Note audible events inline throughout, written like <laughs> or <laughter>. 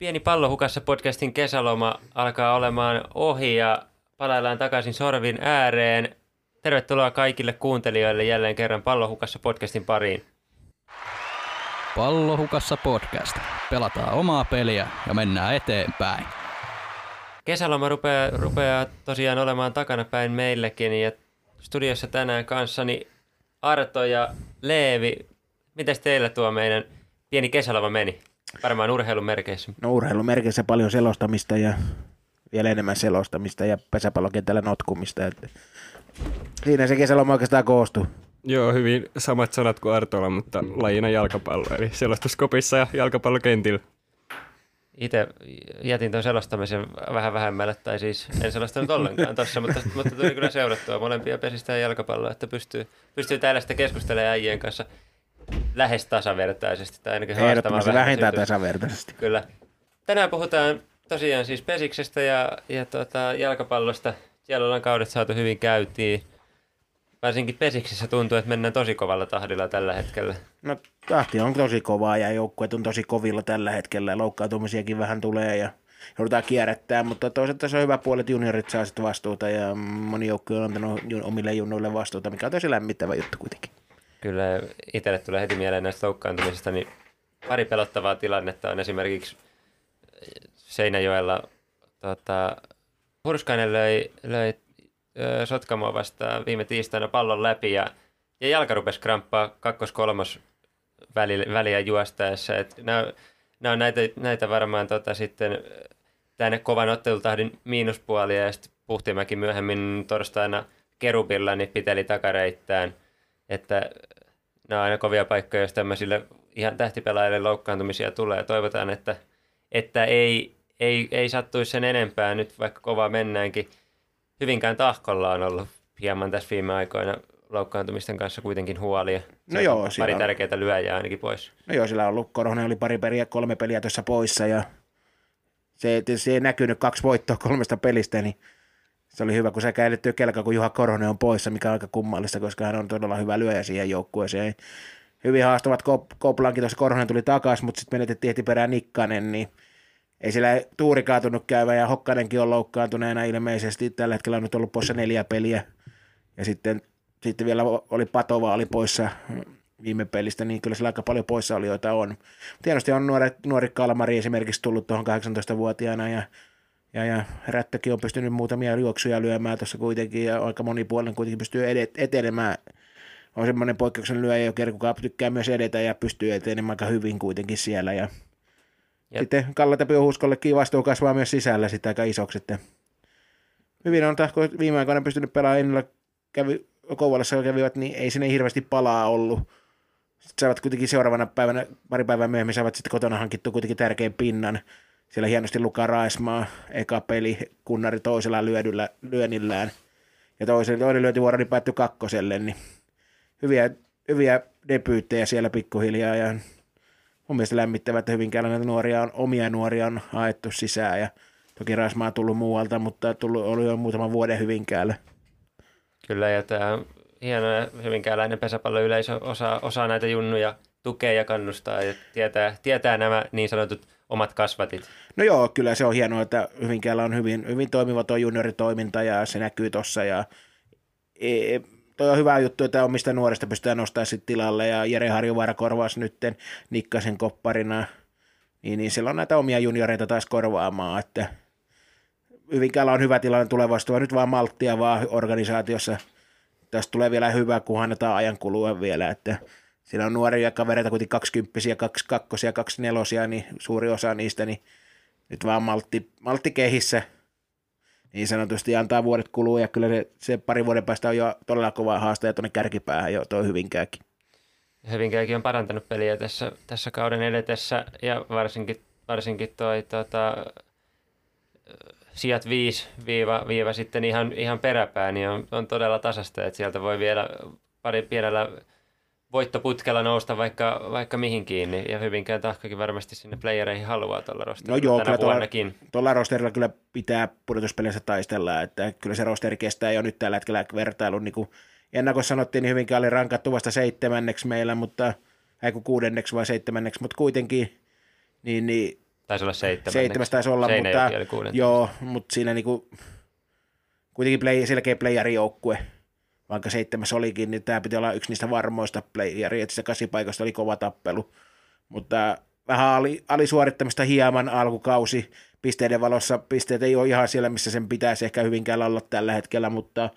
Pieni pallohukassa podcastin kesäloma alkaa olemaan ohi ja palaillaan takaisin sorvin ääreen. Tervetuloa kaikille kuuntelijoille jälleen kerran pallohukassa podcastin pariin. Pallohukassa podcast. Pelataan omaa peliä ja mennään eteenpäin. Kesäloma rupeaa, rupeaa tosiaan olemaan takana päin meillekin ja studiossa tänään kanssani Arto ja Leevi. Miten teillä tuo meidän pieni kesäloma meni? Varmaan urheilumerkeissä. No urheilumerkeissä paljon selostamista ja vielä enemmän selostamista ja pesäpallokentällä notkumista. Että siinä se kesäloma oikeastaan koostuu. Joo, hyvin samat sanat kuin Artola, mutta lajina jalkapallo, eli selostuskopissa ja jalkapallokentillä. Itse jätin tuon selostamisen vähän vähemmälle, tai siis en selostanut ollenkaan tuossa, mutta, mutta tuli kyllä seurattua molempia pesistä ja jalkapalloa, että pystyy, pystyy täällä sitten keskustelemaan äijien kanssa lähes tasavertaisesti, tai ainakin haastamaan vähän. vähintään tasavertaisesti. Kyllä. Tänään puhutaan tosiaan siis pesiksestä ja, ja tota, jalkapallosta. Siellä ollaan kaudet saatu hyvin käytiin. Varsinkin pesiksissä tuntuu, että mennään tosi kovalla tahdilla tällä hetkellä. No tahti on tosi kovaa ja joukkueet on tosi kovilla tällä hetkellä. Loukkaantumisiakin vähän tulee ja joudutaan kierrättää, mutta toisaalta se on hyvä puoli, että juniorit saa sitten vastuuta ja moni joukkue on antanut omille junnoille vastuuta, mikä on tosi lämmittävä juttu kuitenkin. Kyllä itselle tulee heti mieleen näistä loukkaantumisista, niin pari pelottavaa tilannetta on esimerkiksi Seinäjoella tota, Hurskainen löi, löi Sotkamoa vastaan viime tiistaina pallon läpi ja, ja jalka rupesi kramppaa kakkos-kolmos väliä juostaessa. Et nämä, nämä on näitä, näitä varmaan tota, sitten tänne kovan ottelutahdin miinuspuolia ja sitten Puhtimäki myöhemmin torstaina Kerubilla niin piteli takareittään. Että nämä on aina kovia paikkoja, jos tämmöisille ihan tähtipelaajille loukkaantumisia tulee. Toivotaan, että, että ei, ei, ei sattuisi sen enempää nyt, vaikka kovaa mennäänkin. Hyvinkään tahkolla on ollut hieman tässä viime aikoina loukkaantumisten kanssa kuitenkin huolia. No joo, pari on... tärkeää lyöjää ainakin pois. No joo, sillä on ollut, Korhonen oli pari peliä, kolme peliä tuossa poissa ja se, se ei näkynyt kaksi voittoa kolmesta pelistä, niin se oli hyvä, kun sä käännetty kelka, kun Juha Korhonen on poissa, mikä on aika kummallista, koska hän on todella hyvä lyöjä siihen joukkueeseen. Hyvin haastavat Koplankin tuossa Korhonen tuli takaisin, mutta sitten menetettiin heti perään Nikkanen, niin ei sillä tuuri kaatunut käyvä ja Hokkanenkin on loukkaantuneena ilmeisesti. Tällä hetkellä on nyt ollut poissa neljä peliä. Ja sitten, sitten vielä oli Patova oli poissa viime pelistä, niin kyllä sillä aika paljon poissaolijoita on. Tietysti on nuori, nuori Kalmari esimerkiksi tullut tuohon 18-vuotiaana ja ja, ja Rättökin on pystynyt muutamia juoksuja lyömään tuossa kuitenkin ja aika monipuolinen kuitenkin pystyy edet, etenemään. On semmoinen poikkeuksen lyöjä, joka tykkää myös edetä ja pystyy etenemään aika hyvin kuitenkin siellä. Ja Jep. Sitten Kalle Tapio vastuu kasvaa myös sisällä sitä aika isoksi. Että hyvin on tahko viime aikoina pystynyt pelaamaan innolla kävi, Kouvolassa kävivät, niin ei sinne hirveästi palaa ollut. Sitten saavat kuitenkin seuraavana päivänä, pari päivää myöhemmin saavat sitten kotona hankittu kuitenkin tärkein pinnan. Siellä hienosti Luka Raismaa, eka peli, kunnari toisella lyödyllä, lyönnillään. Ja toisen, toinen lyöntivuoro niin päättyi kakkoselle, niin hyviä, hyviä debyyttejä siellä pikkuhiljaa ja mun mielestä lämmittävä, että Hyvinkäällä näitä nuoria on, omia nuoria on haettu sisään ja toki Rasmaa on tullut muualta, mutta tullut, oli jo muutaman vuoden Hyvinkäällä. Kyllä ja tämä hieno hyvinkääläinen pesäpalloyleisö osaa, osaa näitä junnuja tukea ja kannustaa ja tietää, tietää nämä niin sanotut omat kasvatit. No joo, kyllä se on hienoa, että Hyvinkäällä on hyvin, hyvin toimiva tuo junioritoiminta ja se näkyy tuossa ja e, toi on hyvä juttu, että omista nuorista pystytään nostamaan sitten tilalle ja Jere Harjuvaara korvaus nytten Nikkasen kopparina, niin, niin siellä on näitä omia junioreita taas korvaamaan, että Hyvinkäällä on hyvä tilanne tulevaisuudessa, nyt vaan malttia vaan organisaatiossa. Tästä tulee vielä hyvä, kun annetaan ajan kulua vielä, että siinä on nuoria kavereita, kuitenkin 20 kaksi kakkosia, kaksi nelosia, niin suuri osa niistä, niin nyt vaan maltti, maltti kehissä – niin sanotusti antaa vuodet kulua ja kyllä se, se pari vuoden päästä on jo todella kova haastaja tuonne kärkipäähän jo tuo Hyvinkääkin. Hyvinkääkin on parantanut peliä tässä, tässä kauden edetessä ja varsinkin, varsinkin toi tota, sijat 5 viiva, viiva sitten ihan, ihan peräpää, niin on, on todella tasasta, että sieltä voi vielä pari pienellä voittoputkella nousta vaikka, vaikka mihin kiinni, ja Hyvinkään tahkakin varmasti sinne playereihin haluaa tuolla rosterilla no joo, tänä kyllä vuonnakin. Tuolla rosterilla kyllä pitää pudotuspeleissä taistella, että kyllä se rosteri kestää jo nyt tällä hetkellä vertailun, niin kuin ennakossa sanottiin, niin Hyvinkään oli rankattu vasta seitsemänneksi meillä, mutta ei kun kuudenneksi vai seitsemänneksi, mutta kuitenkin, niin, niin Taisi olla seitsemän. Seitsemäs taisi olla, Seinäjoki mutta, joo, mutta siinä niinku, kuitenkin play, selkeä playerijoukkue, vaikka seitsemäs olikin, niin tämä piti olla yksi niistä varmoista playeria, että se kasipaikasta oli kova tappelu, mutta vähän ali, alisuorittamista hieman alkukausi, pisteiden valossa pisteet ei ole ihan siellä, missä sen pitäisi ehkä hyvinkään olla tällä hetkellä, mutta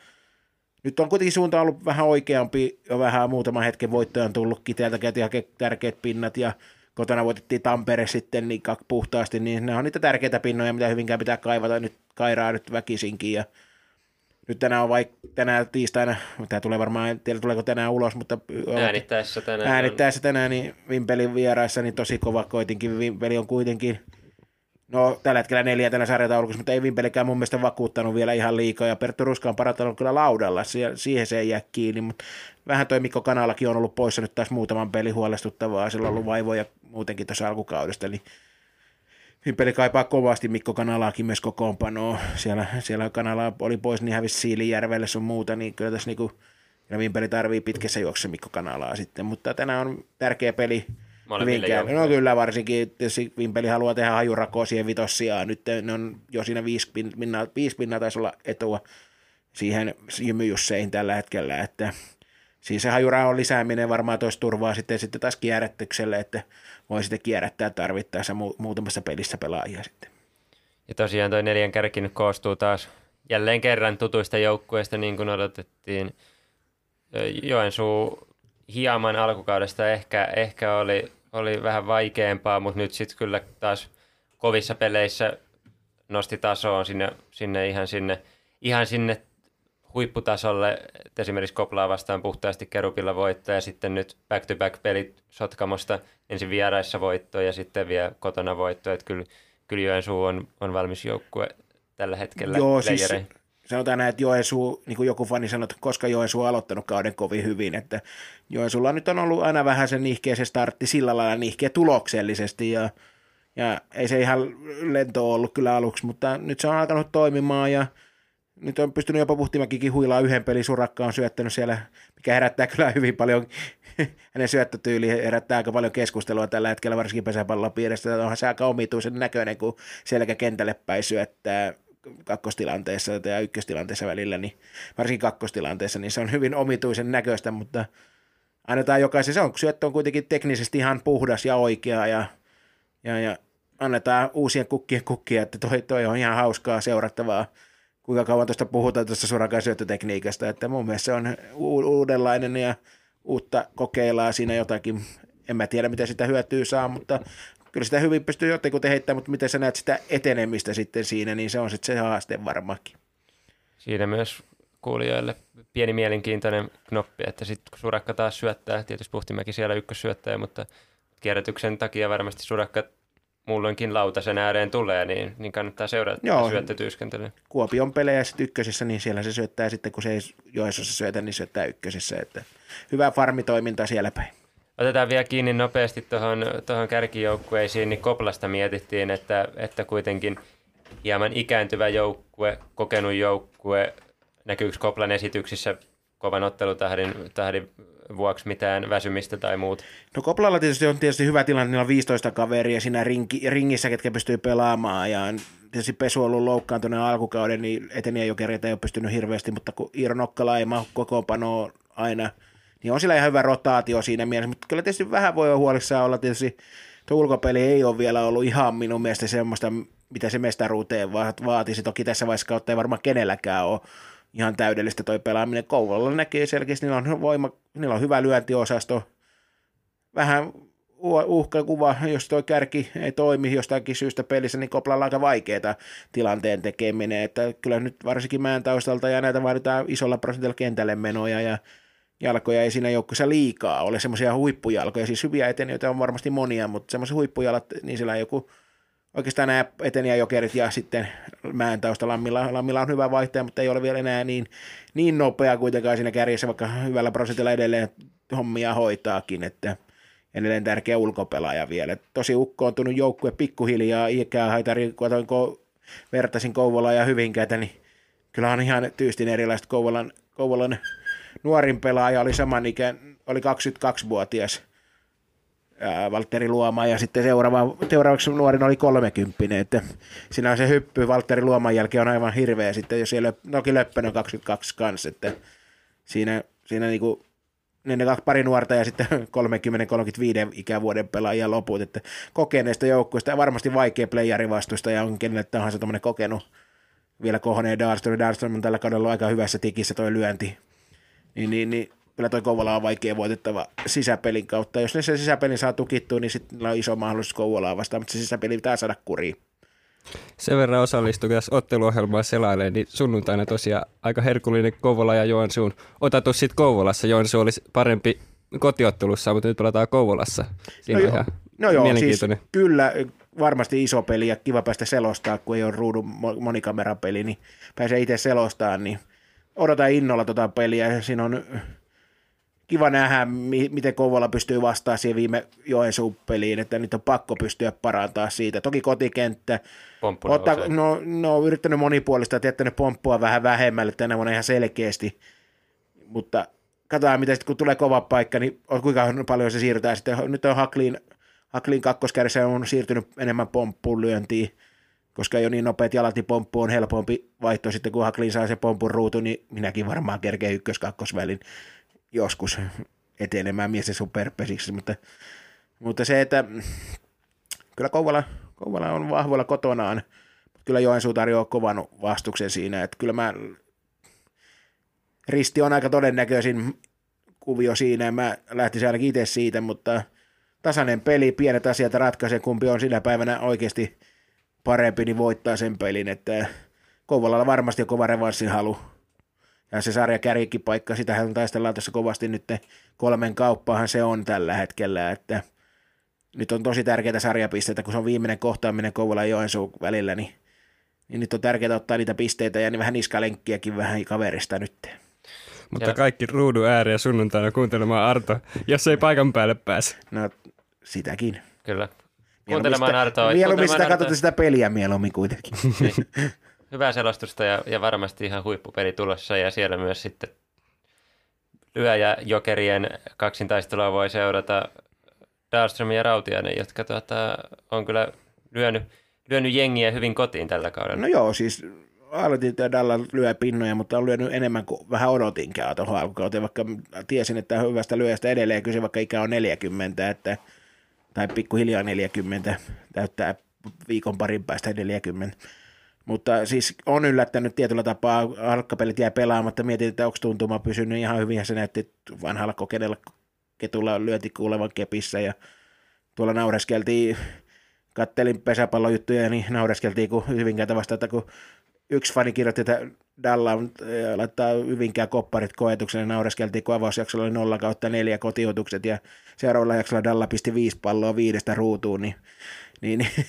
nyt on kuitenkin suunta ollut vähän oikeampi, jo vähän muutaman hetken voittoja on tullut, Kiteeltä käytiin hakea tärkeät pinnat ja kotona voitettiin Tampere sitten niin puhtaasti, niin ne on niitä tärkeitä pinnoja, mitä hyvinkään pitää kaivata. Nyt kairaa nyt väkisinkin ja nyt tänään on vaikka tänään tiistaina, tämä tulee varmaan, en tiedä tuleeko tänään ulos, mutta Äänittäessä tänään. äänittäessä tänään niin Vimpelin vieraissa niin tosi kova koitinkin. Vimpeli on kuitenkin No tällä hetkellä neljäntenä sarjataulukossa, mutta ei Vimpelikään mun mielestä vakuuttanut vielä ihan liikaa, ja Perttu Ruska on parantanut kyllä laudalla, siihen se ei jää kiinni, mutta vähän toi Mikko Kanalakin on ollut poissa nyt taas muutaman peli huolestuttavaa, sillä on ollut vaivoja muutenkin tuossa alkukaudesta, eli Vimpeli kaipaa kovasti Mikko Kanalaakin myös kokoonpanoa, siellä, siellä Kanala oli pois, niin hävisi Siilijärvelle sun muuta, niin kyllä tässä niinku, ja Vimpeli tarvii pitkässä juoksussa Mikko Kanalaa sitten, mutta tänään on tärkeä peli, joukkueille. No kyllä varsinkin, tietysti Vimpeli haluaa tehdä hajurakoa siihen vitossiaan. Nyt ne on jo siinä viisi pin- pinnaa, viisi pinnaa taisi olla etua siihen Jymy Jusseihin tällä hetkellä, että siis se hajura on lisääminen varmaan toisi turvaa sitten, sitten taas kierrätykselle, että voi sitten kierrättää tarvittaessa mu- muutamassa pelissä pelaajia sitten. Ja tosiaan toi neljän kärki nyt koostuu taas jälleen kerran tutuista joukkueista, niin kuin odotettiin. Joensuu hieman alkukaudesta ehkä, ehkä oli, oli vähän vaikeampaa, mutta nyt sitten kyllä taas kovissa peleissä nosti tasoon sinne, sinne ihan sinne, ihan sinne huipputasolle, esimerkiksi Koplaa vastaan puhtaasti Kerupilla voitto ja sitten nyt back-to-back pelit Sotkamosta ensin vieraissa voitto ja sitten vielä kotona voitto, että kyllä, kyllä Joensuu on, on valmis joukkue tällä hetkellä Joo, siis sanotaan näin, että Joensuu, niin kuin joku fani sanoi, että koska Joensuu on aloittanut kauden kovin hyvin, että Joensuulla nyt on ollut aina vähän sen nihkeä se startti sillä lailla nihkeä tuloksellisesti ja, ja ei se ihan lento ollut kyllä aluksi, mutta nyt se on alkanut toimimaan ja nyt on pystynyt jopa Puhtimäkikin huilaa yhden pelin, Surakka on syöttänyt siellä, mikä herättää kyllä hyvin paljon, <laughs> hänen syöttötyyli herättää aika paljon keskustelua tällä hetkellä, varsinkin pesäpallon piirissä, onhan se aika omituisen näköinen, kun selkä kentälle päin syöttää kakkostilanteessa ja ykköstilanteessa välillä, niin varsinkin kakkostilanteessa, niin se on hyvin omituisen näköistä, mutta annetaan jokaisen, se on, syöttö on kuitenkin teknisesti ihan puhdas ja oikea ja, ja, ja annetaan uusien kukkien kukkia, että toi, toi on ihan hauskaa seurattavaa, kuinka kauan tuosta puhutaan tuosta surakan syöttötekniikasta, että mun mielestä se on uudenlainen ja uutta kokeillaan siinä jotakin, en mä tiedä mitä sitä hyötyä saa, mutta kyllä sitä hyvin pystyy jotenkin heittämään, mutta miten sä näet sitä etenemistä sitten siinä, niin se on sitten se haaste varmaankin. Siinä myös kuulijoille pieni mielenkiintoinen knoppi, että sitten kun Surakka taas syöttää, tietysti Puhtimäki siellä ykkössyöttäjä, mutta kierrätyksen takia varmasti Surakka muulloinkin lautasen ääreen tulee, niin, niin kannattaa seurata Joo. tätä syöttötyöskentelyä. Kuopion pelejä sitten ykkösessä, niin siellä se syöttää sitten, kun se ei Joensuussa syötä, niin syöttää ykkösessä, että hyvää farmitoimintaa siellä päin. Otetaan vielä kiinni nopeasti tuohon tohon kärkijoukkueisiin, niin Koplasta mietittiin, että, että kuitenkin hieman ikääntyvä joukkue, kokenut joukkue, näkyykö Koplan esityksissä kovan ottelutahdin tahdin vuoksi mitään väsymistä tai muuta? No Koplalla tietysti on tietysti hyvä tilanne, niillä on 15 kaveria siinä rinki, ringissä, ketkä pystyy pelaamaan. Ja tietysti Pesu on ollut loukkaantuneen alkukauden, niin eteniä jokereita ei ole pystynyt hirveästi, mutta kun Iiro Nokkala ei mahu kokoonpanoa aina, niin on sillä ihan hyvä rotaatio siinä mielessä, mutta kyllä tietysti vähän voi huolissaan olla. Tietysti, tuo ulkopeli ei ole vielä ollut ihan minun mielestä semmoista, mitä se mestaruuteen va- vaatisi, toki tässä vaiheessa kautta ei varmaan kenelläkään ole ihan täydellistä toi pelaaminen. Kouvolalla näkee selkeästi, niillä on, voima, niillä on hyvä lyöntiosasto, vähän uhkakuva, jos toi kärki ei toimi jostakin syystä pelissä, niin Koplalla on aika vaikeaa tilanteen tekeminen, että kyllä nyt varsinkin mäen taustalta ja näitä vaaditaan isolla prosentilla kentälle menoja ja jalkoja ei siinä joukkueessa liikaa ole, semmoisia huippujalkoja, siis hyviä etenijöitä on varmasti monia, mutta semmoisia huippujalat, niin sillä on joku, oikeastaan nämä eteniäjokerit ja sitten mäen tausta Lammilla, Lammilla on hyvä vaihtaja, mutta ei ole vielä enää niin, niin nopea kuitenkaan siinä kärjessä, vaikka hyvällä prosentilla edelleen hommia hoitaakin, että edelleen tärkeä ulkopelaaja vielä. Tosi ukkoontunut joukkue pikkuhiljaa, ikää haitari, kun vertasin Kouvolaa ja Hyvinkäätä, niin kyllä on ihan tyystin erilaiset Kouvolan, Kouvolan nuorin pelaaja oli saman ikään, oli 22-vuotias ää, Valtteri Luoma ja sitten seuraava, seuraavaksi nuorin oli 30, että siinä se hyppy Valtteri Luoman jälkeen on aivan hirveä sitten, jos siellä, toki Löppön on 22 kanssa, että siinä, siinä niinku, niin ne kaksi pari nuorta ja sitten <laughs> 30-35 ikävuoden pelaajia loput, että kokeneista joukkueista ja varmasti vaikea playeri vastusta ja on kenelle tahansa tuommoinen kokenut vielä kohoneen Dahlström. Dahlström on tällä kaudella aika hyvässä tikissä toi lyönti. Niin, niin, niin kyllä toi Kouvola on vaikea voitettava sisäpelin kautta. Jos ne sen sisäpelin saa tukittua, niin sitten on iso mahdollisuus Kouvolaa vastaan, mutta se sisäpeli pitää saada kuriin. Sen verran osallistui, jos otteluohjelmaa selailee, niin sunnuntaina tosiaan aika herkullinen Kouvola ja Joensuun otatus sitten Kouvolassa. Joensuu olisi parempi kotiottelussa, mutta nyt pelataan Kouvolassa. Siinä no on joo, ihan no joo siis kyllä varmasti iso peli ja kiva päästä selostaa, kun ei ole ruudun mo- monikamerapeli, niin pääsee itse selostamaan, niin odotan innolla tota peliä. Siinä on kiva nähdä, mi- miten Kouvola pystyy vastaamaan siihen viime Joensuun peliin, että nyt on pakko pystyä parantaa siitä. Toki kotikenttä, Pomppu Ottaa, no, no, on yrittänyt monipuolista, että jättänyt pomppua vähän vähemmälle tänä vuonna ihan selkeästi, mutta katsotaan, mitä sitten kun tulee kova paikka, niin kuinka paljon se siirtää sitten. Nyt on Haklin, Haklin kakkoskärjessä on siirtynyt enemmän pomppuun lyöntiin, koska ei ole niin nopeat jalat, niin pomppu on helpompi vaihto sitten, kun Haklin saa se pompun ruutu, niin minäkin varmaan kerkeen ykkös-kakkosvälin joskus etenemään mies superpesiksi, mutta, mutta se, että kyllä Kouvola, Kouvola on vahvoilla kotonaan, mutta kyllä Joensuu tarjoaa kovan vastuksen siinä, että kyllä mä Risti on aika todennäköisin kuvio siinä, mä lähtisin ainakin itse siitä, mutta tasainen peli, pienet asiat ratkaisee, kumpi on sillä päivänä oikeasti parempi, niin voittaa sen pelin, että Kouvolalla varmasti on kova revanssin halu. Ja se sarja paikka, sitähän taistellaan tässä kovasti nyt kolmen kauppaahan se on tällä hetkellä, että nyt on tosi tärkeitä sarjapisteitä, kun se on viimeinen kohtaaminen Kouvolan ja Joensuun välillä, niin, niin nyt on tärkeää ottaa niitä pisteitä ja niin vähän niskalenkkiäkin vähän kaverista nyt. Mutta Ja- kaikki ruudun ääreen sunnuntaina kuuntelemaan Arto, jos ei paikan päälle pääse. No sitäkin. Kyllä. Kuuntelemaan Artoa. Mieluummin sitä katsotaan sitä peliä mieluummin kuitenkin. <laughs> Hyvää selostusta ja, ja varmasti ihan huippupeli tulossa ja siellä myös sitten lyöjä jokerien kaksintaistelua voi seurata Dahlström ja Rautiainen, jotka tuota, on kyllä lyönyt, lyönyt jengiä hyvin kotiin tällä kaudella. No joo, siis aloitin, että Dalla lyö pinnoja, mutta on lyönyt enemmän kuin vähän odotinkaan tuohon alkukauteen, vaikka tiesin, että hyvästä lyöjästä edelleen kyse, vaikka ikä on 40, että, tai pikkuhiljaa 40, täyttää viikon parin päästä 40. Mutta siis on yllättänyt tietyllä tapaa, halkkapelit jäi pelaamatta, mietin, että onko tuntuma pysynyt ihan hyvin, se näytti vanhalla kokeneella ketulla lyöti kuulevan kepissä, ja tuolla naureskeltiin, kattelin pesäpallojuttuja, ja niin naureskeltiin, kun Hyvinkäältä vasta, että kun yksi fani kirjoitti, että Dalla laittaa Hyvinkään kopparit koetukselle, ja naureskeltiin, kun avausjaksolla oli 0 kautta 4 kotiotukset, ja seuraavalla jaksolla Dalla pisti viisi palloa viidestä ruutuun, niin, <laughs> niin, niin,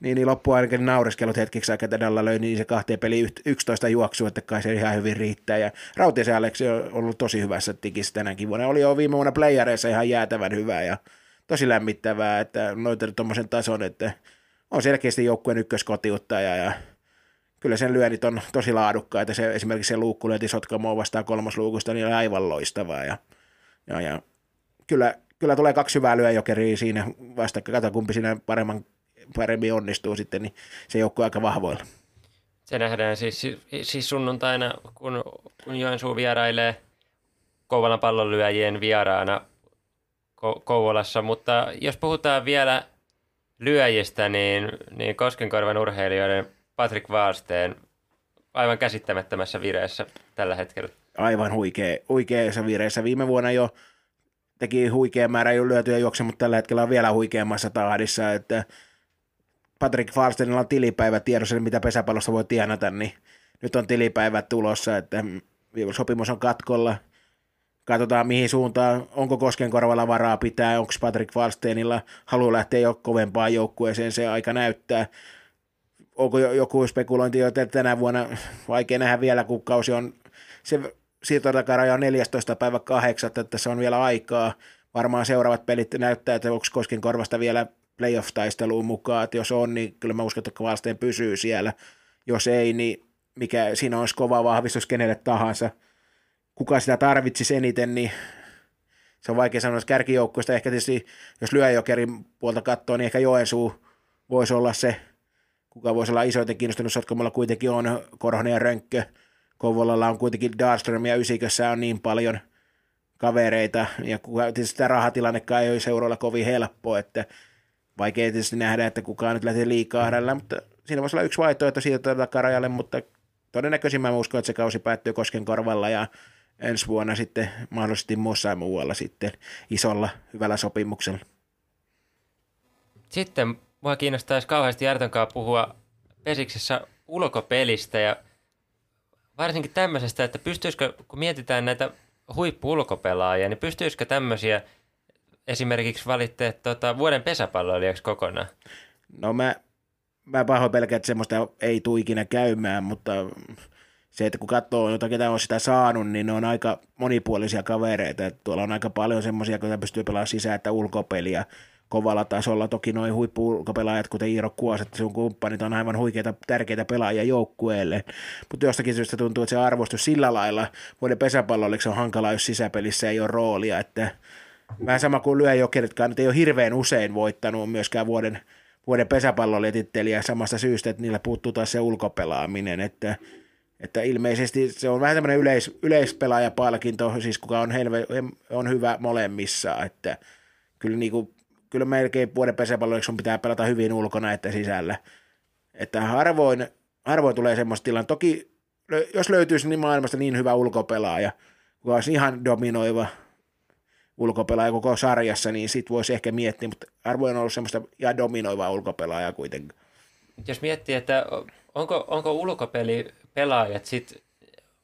niin, niin loppuun ainakin naureskelut hetkeksi aikaa, Dalla löi niin se kahteen peli 11 juoksua, että kai se ihan hyvin riittää, ja Rautiasen Aleksi on ollut tosi hyvässä tikissä tänäkin vuonna, oli jo viime vuonna playareissa ihan jäätävän hyvä, ja tosi lämmittävää, että noita tuommoisen tason, että on selkeästi joukkueen ykköskotiuttaja ja kyllä sen lyönnit on tosi laadukkaita. Se, esimerkiksi se luukkulyönti Sotkamoa vastaan kolmosluukusta niin oli aivan loistavaa. Ja, ja, ja kyllä, kyllä, tulee kaksi hyvää lyöjokeria siinä vastakkain. Kato kumpi siinä paremman, paremmin onnistuu sitten, niin se joukkue aika vahvoilla. Se nähdään siis, siis sunnuntaina, kun, kun Joensuu vierailee Kouvolan pallonlyöjien vieraana Ko- Kouvolassa, mutta jos puhutaan vielä lyöjistä, niin, niin Koskenkorvan urheilijoiden Patrick Wallsteen aivan käsittämättömässä vireessä tällä hetkellä. Aivan huikea, huikeassa vireessä. Viime vuonna jo teki huikea määrä jo lyötyjä juoksia, mutta tällä hetkellä on vielä huikeammassa tahdissa, että Patrick Falstenilla on tilipäivä tiedossa, mitä pesäpallossa voi tienata, niin nyt on tilipäivä tulossa, että sopimus on katkolla. Katsotaan mihin suuntaan, onko Koskenkorvalla varaa pitää, onko Patrick Falstenilla halu lähteä jo kovempaan joukkueeseen, se aika näyttää. Onko jo- joku spekulointi että tänä vuonna, vaikea nähdä vielä, kun kausi on, se siirtotakaraja on 14. päivä 8, että se on vielä aikaa. Varmaan seuraavat pelit näyttää, että onko Koskenkorvasta vielä playoff-taisteluun mukaan, että jos on, niin kyllä mä uskon, että Kvalsteen pysyy siellä. Jos ei, niin mikä siinä olisi kova vahvistus kenelle tahansa. Kuka sitä tarvitsisi eniten, niin se on vaikea sanoa, että kärkijoukkueesta ehkä tietysti, jos lyöjokerin puolta katsoo, niin ehkä Joensuu voisi olla se, kuka voisi olla isoiten kiinnostunut Sotkamolla kuitenkin on Korhonen ja Rönkkö. Kouvolalla on kuitenkin Darström ja Ysikössä on niin paljon kavereita, ja tietysti tämä rahatilannekaan ei ole seuroilla kovin helppo, että vaikea tietysti nähdä, että kukaan nyt lähtee liikaa hänellä, mutta siinä voisi olla yksi vaihtoehto siitä takarajalle, mutta todennäköisin mä uskon, että se kausi päättyy Kosken korvalla ja ensi vuonna sitten mahdollisesti muussa muualla sitten isolla hyvällä sopimuksella. Sitten mua kiinnostaisi kauheasti Järtönkaan puhua Pesiksessä ulkopelistä ja varsinkin tämmöisestä, että pystyisikö, kun mietitään näitä huippu-ulkopelaajia, niin pystyisikö tämmöisiä esimerkiksi valittaa tota, vuoden pesäpalloilijaksi kokonaan? No mä, mä pahoin pelkään, että semmoista ei tule ikinä käymään, mutta se, että kun katsoo jotain, ketä on sitä saanut, niin ne on aika monipuolisia kavereita. Tuolla on aika paljon semmoisia, joita pystyy pelaamaan sisään että ulkopeliä kovalla tasolla. Toki noin huippu-ulkopelaajat, kuten Iiro Kuoset, sun kumppanit, on aivan huikeita, tärkeitä pelaajia joukkueelle. Mutta jostakin syystä tuntuu, että se arvostus sillä lailla vuoden pesäpalloliksi on hankala, jos sisäpelissä ei ole roolia. Että vähän sama kuin lyöjokeritkaan, nyt ei ole hirveän usein voittanut myöskään vuoden, vuoden pesäpalloletittelijä samasta syystä, että niillä puuttuu taas se ulkopelaaminen, että että ilmeisesti se on vähän tämmöinen yleis, yleispelaajapalkinto, siis kuka on, helve, on hyvä molemmissa, että kyllä, niin kuin, kyllä melkein vuoden pesäpalloiksi sun pitää pelata hyvin ulkona että sisällä. Että harvoin, harvoin tulee semmoista tilanne. Toki jos löytyisi niin maailmasta niin hyvä ulkopelaaja, kuka olisi ihan dominoiva ulkopelaaja koko sarjassa, niin sit voisi ehkä miettiä, mutta harvoin on ollut semmoista ihan dominoivaa ulkopelaajaa kuitenkin. Jos miettii, että onko, onko ulkopeli pelaajat sit,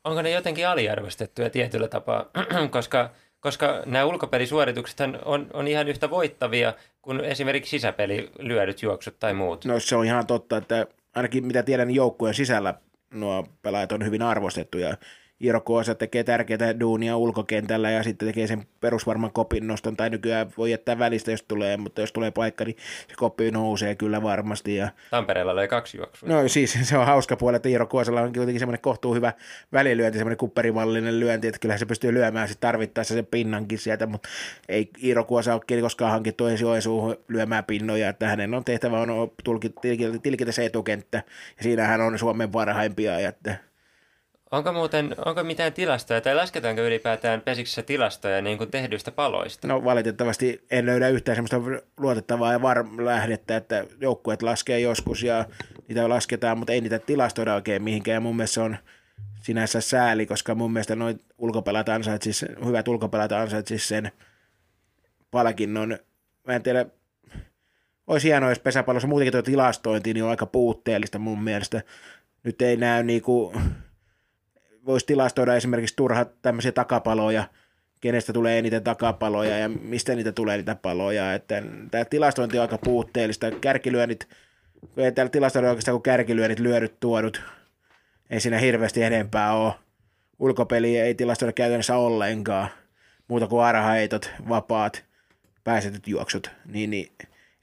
onko ne jotenkin aliarvostettuja tietyllä tapaa, <clears throat> koska, koska nämä ulkopelisuoritukset on, on ihan yhtä voittavia kuin esimerkiksi sisäpeli lyödyt juoksut tai muut. No se on ihan totta, että ainakin mitä tiedän, niin joukkueen sisällä nuo pelaajat on hyvin arvostettuja. Iiro Koosa tekee tärkeää duunia ulkokentällä ja sitten tekee sen perusvarman kopin noston, tai nykyään voi jättää välistä, jos tulee, mutta jos tulee paikka, niin se koppi nousee kyllä varmasti. Ja... Tampereella löi kaksi juoksua. No siis se on hauska puoli, että Iiro Kuosella on kuitenkin semmoinen kohtuu hyvä välilyönti, semmoinen kupperimallinen lyönti, että kyllähän se pystyy lyömään sitten tarvittaessa sen pinnankin sieltä, mutta ei Iiro Kuosa ole koskaan hankittu ensi Joensuuhun lyömään pinnoja, että hänen on tehtävä on tilkitä se etukenttä, ja siinä hän on Suomen parhaimpia, että Onko muuten, onko mitään tilastoja tai lasketaanko ylipäätään pesiksessä tilastoja niin kuin tehdyistä paloista? No valitettavasti en löydä yhtään semmoista luotettavaa ja varm lähdettä, että joukkueet laskee joskus ja niitä lasketaan, mutta ei niitä tilastoida oikein mihinkään. Ja mun mielestä se on sinänsä sääli, koska mun mielestä noin ulkopelaat ansaitsis, hyvät ulkopelaat ansaitsis sen palkinnon. Mä en tiedä, olisi hienoa, jos pesäpallossa muutenkin tuo tilastointi niin on aika puutteellista mun mielestä. Nyt ei näy niinku, voisi tilastoida esimerkiksi turhat tämmöisiä takapaloja, kenestä tulee eniten takapaloja ja mistä niitä tulee niitä paloja. Että tämä tilastointi on aika puutteellista. Kärkilyönnit, ei täällä tilastoida oikeastaan kuin kärkilyönnit, lyödyt, tuodut, ei siinä hirveästi enempää ole. Ulkopeli ei tilastoida käytännössä ollenkaan, muuta kuin arhaitot, vapaat, pääsetyt juoksut, niin, niin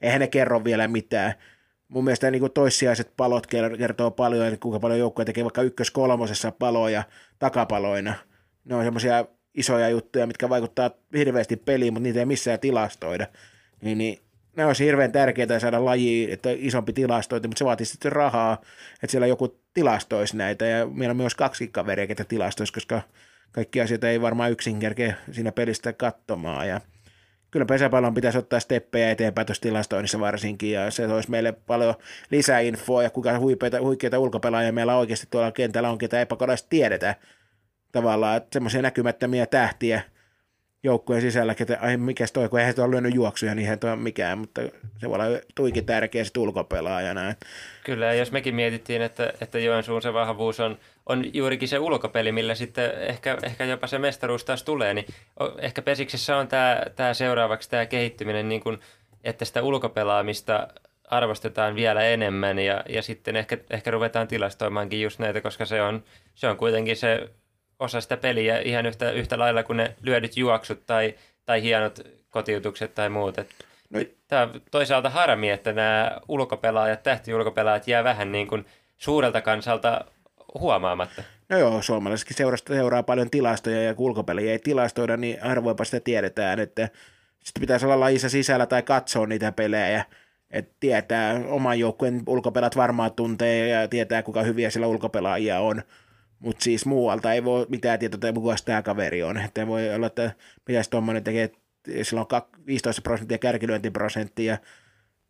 eihän ne kerro vielä mitään mun mielestä niin kuin toissijaiset palot kertoo paljon, että kuinka paljon joukkoja tekee vaikka ykkös-kolmosessa paloja takapaloina. Ne on semmoisia isoja juttuja, mitkä vaikuttaa hirveästi peliin, mutta niitä ei missään tilastoida. Niin, niin ne olisi hirveän tärkeää saada laji, että isompi tilastointi, mutta se vaatii sitten rahaa, että siellä joku tilastoisi näitä. Ja meillä on myös kaksi kaveria, ketä tilastoisi, koska kaikki asioita ei varmaan yksin kerkeä siinä pelistä katsomaan. Ja kyllä pesäpallon pitäisi ottaa steppejä eteenpäin tuossa tilastoinnissa varsinkin, ja se olisi meille paljon lisäinfoa, ja kuinka huikeita, huikeita ulkopelaajia meillä oikeasti tuolla kentällä on, ketä ei pakollisesti tiedetä tavallaan, että semmoisia näkymättömiä tähtiä, joukkueen sisällä, että ai mikäs toi, kun eihän se ole lyönyt juoksuja, niin eihän toi ole mikään, mutta se voi olla tuikin tärkeä sitten ulkopelaajana. Kyllä, jos mekin mietittiin, että, että Joensuun se vahvuus on, on juurikin se ulkopeli, millä sitten ehkä, ehkä jopa se mestaruus taas tulee, niin ehkä Pesiksessä on tämä, tämä seuraavaksi tämä kehittyminen, niin kuin, että sitä ulkopelaamista arvostetaan vielä enemmän ja, ja sitten ehkä, ehkä ruvetaan tilastoimaankin just näitä, koska se on, se on kuitenkin se osa sitä peliä ihan yhtä, yhtä lailla kuin ne lyödyt juoksut tai, tai hienot kotiutukset tai muut. no. Tämä on toisaalta harmi, että nämä ulkopelaajat, tähtiulkopelaajat jää vähän niin kuin suurelta kansalta huomaamatta. No joo, suomalaisessakin seurasta seuraa paljon tilastoja ja kun ulkopeliä ei tilastoida, niin harvoinpa sitä tiedetään, että sitten pitäisi olla lajissa sisällä tai katsoa niitä pelejä, että tietää. Oman joukkueen ulkopelat varmaan tuntee ja tietää kuinka hyviä siellä ulkopelaajia on, mutta siis muualta ei voi mitään tietoa, kuka tämä kaveri on, että voi olla, että pitäisi tuommoinen tekee, sillä on 15 prosenttia kärkilyöntiprosenttia,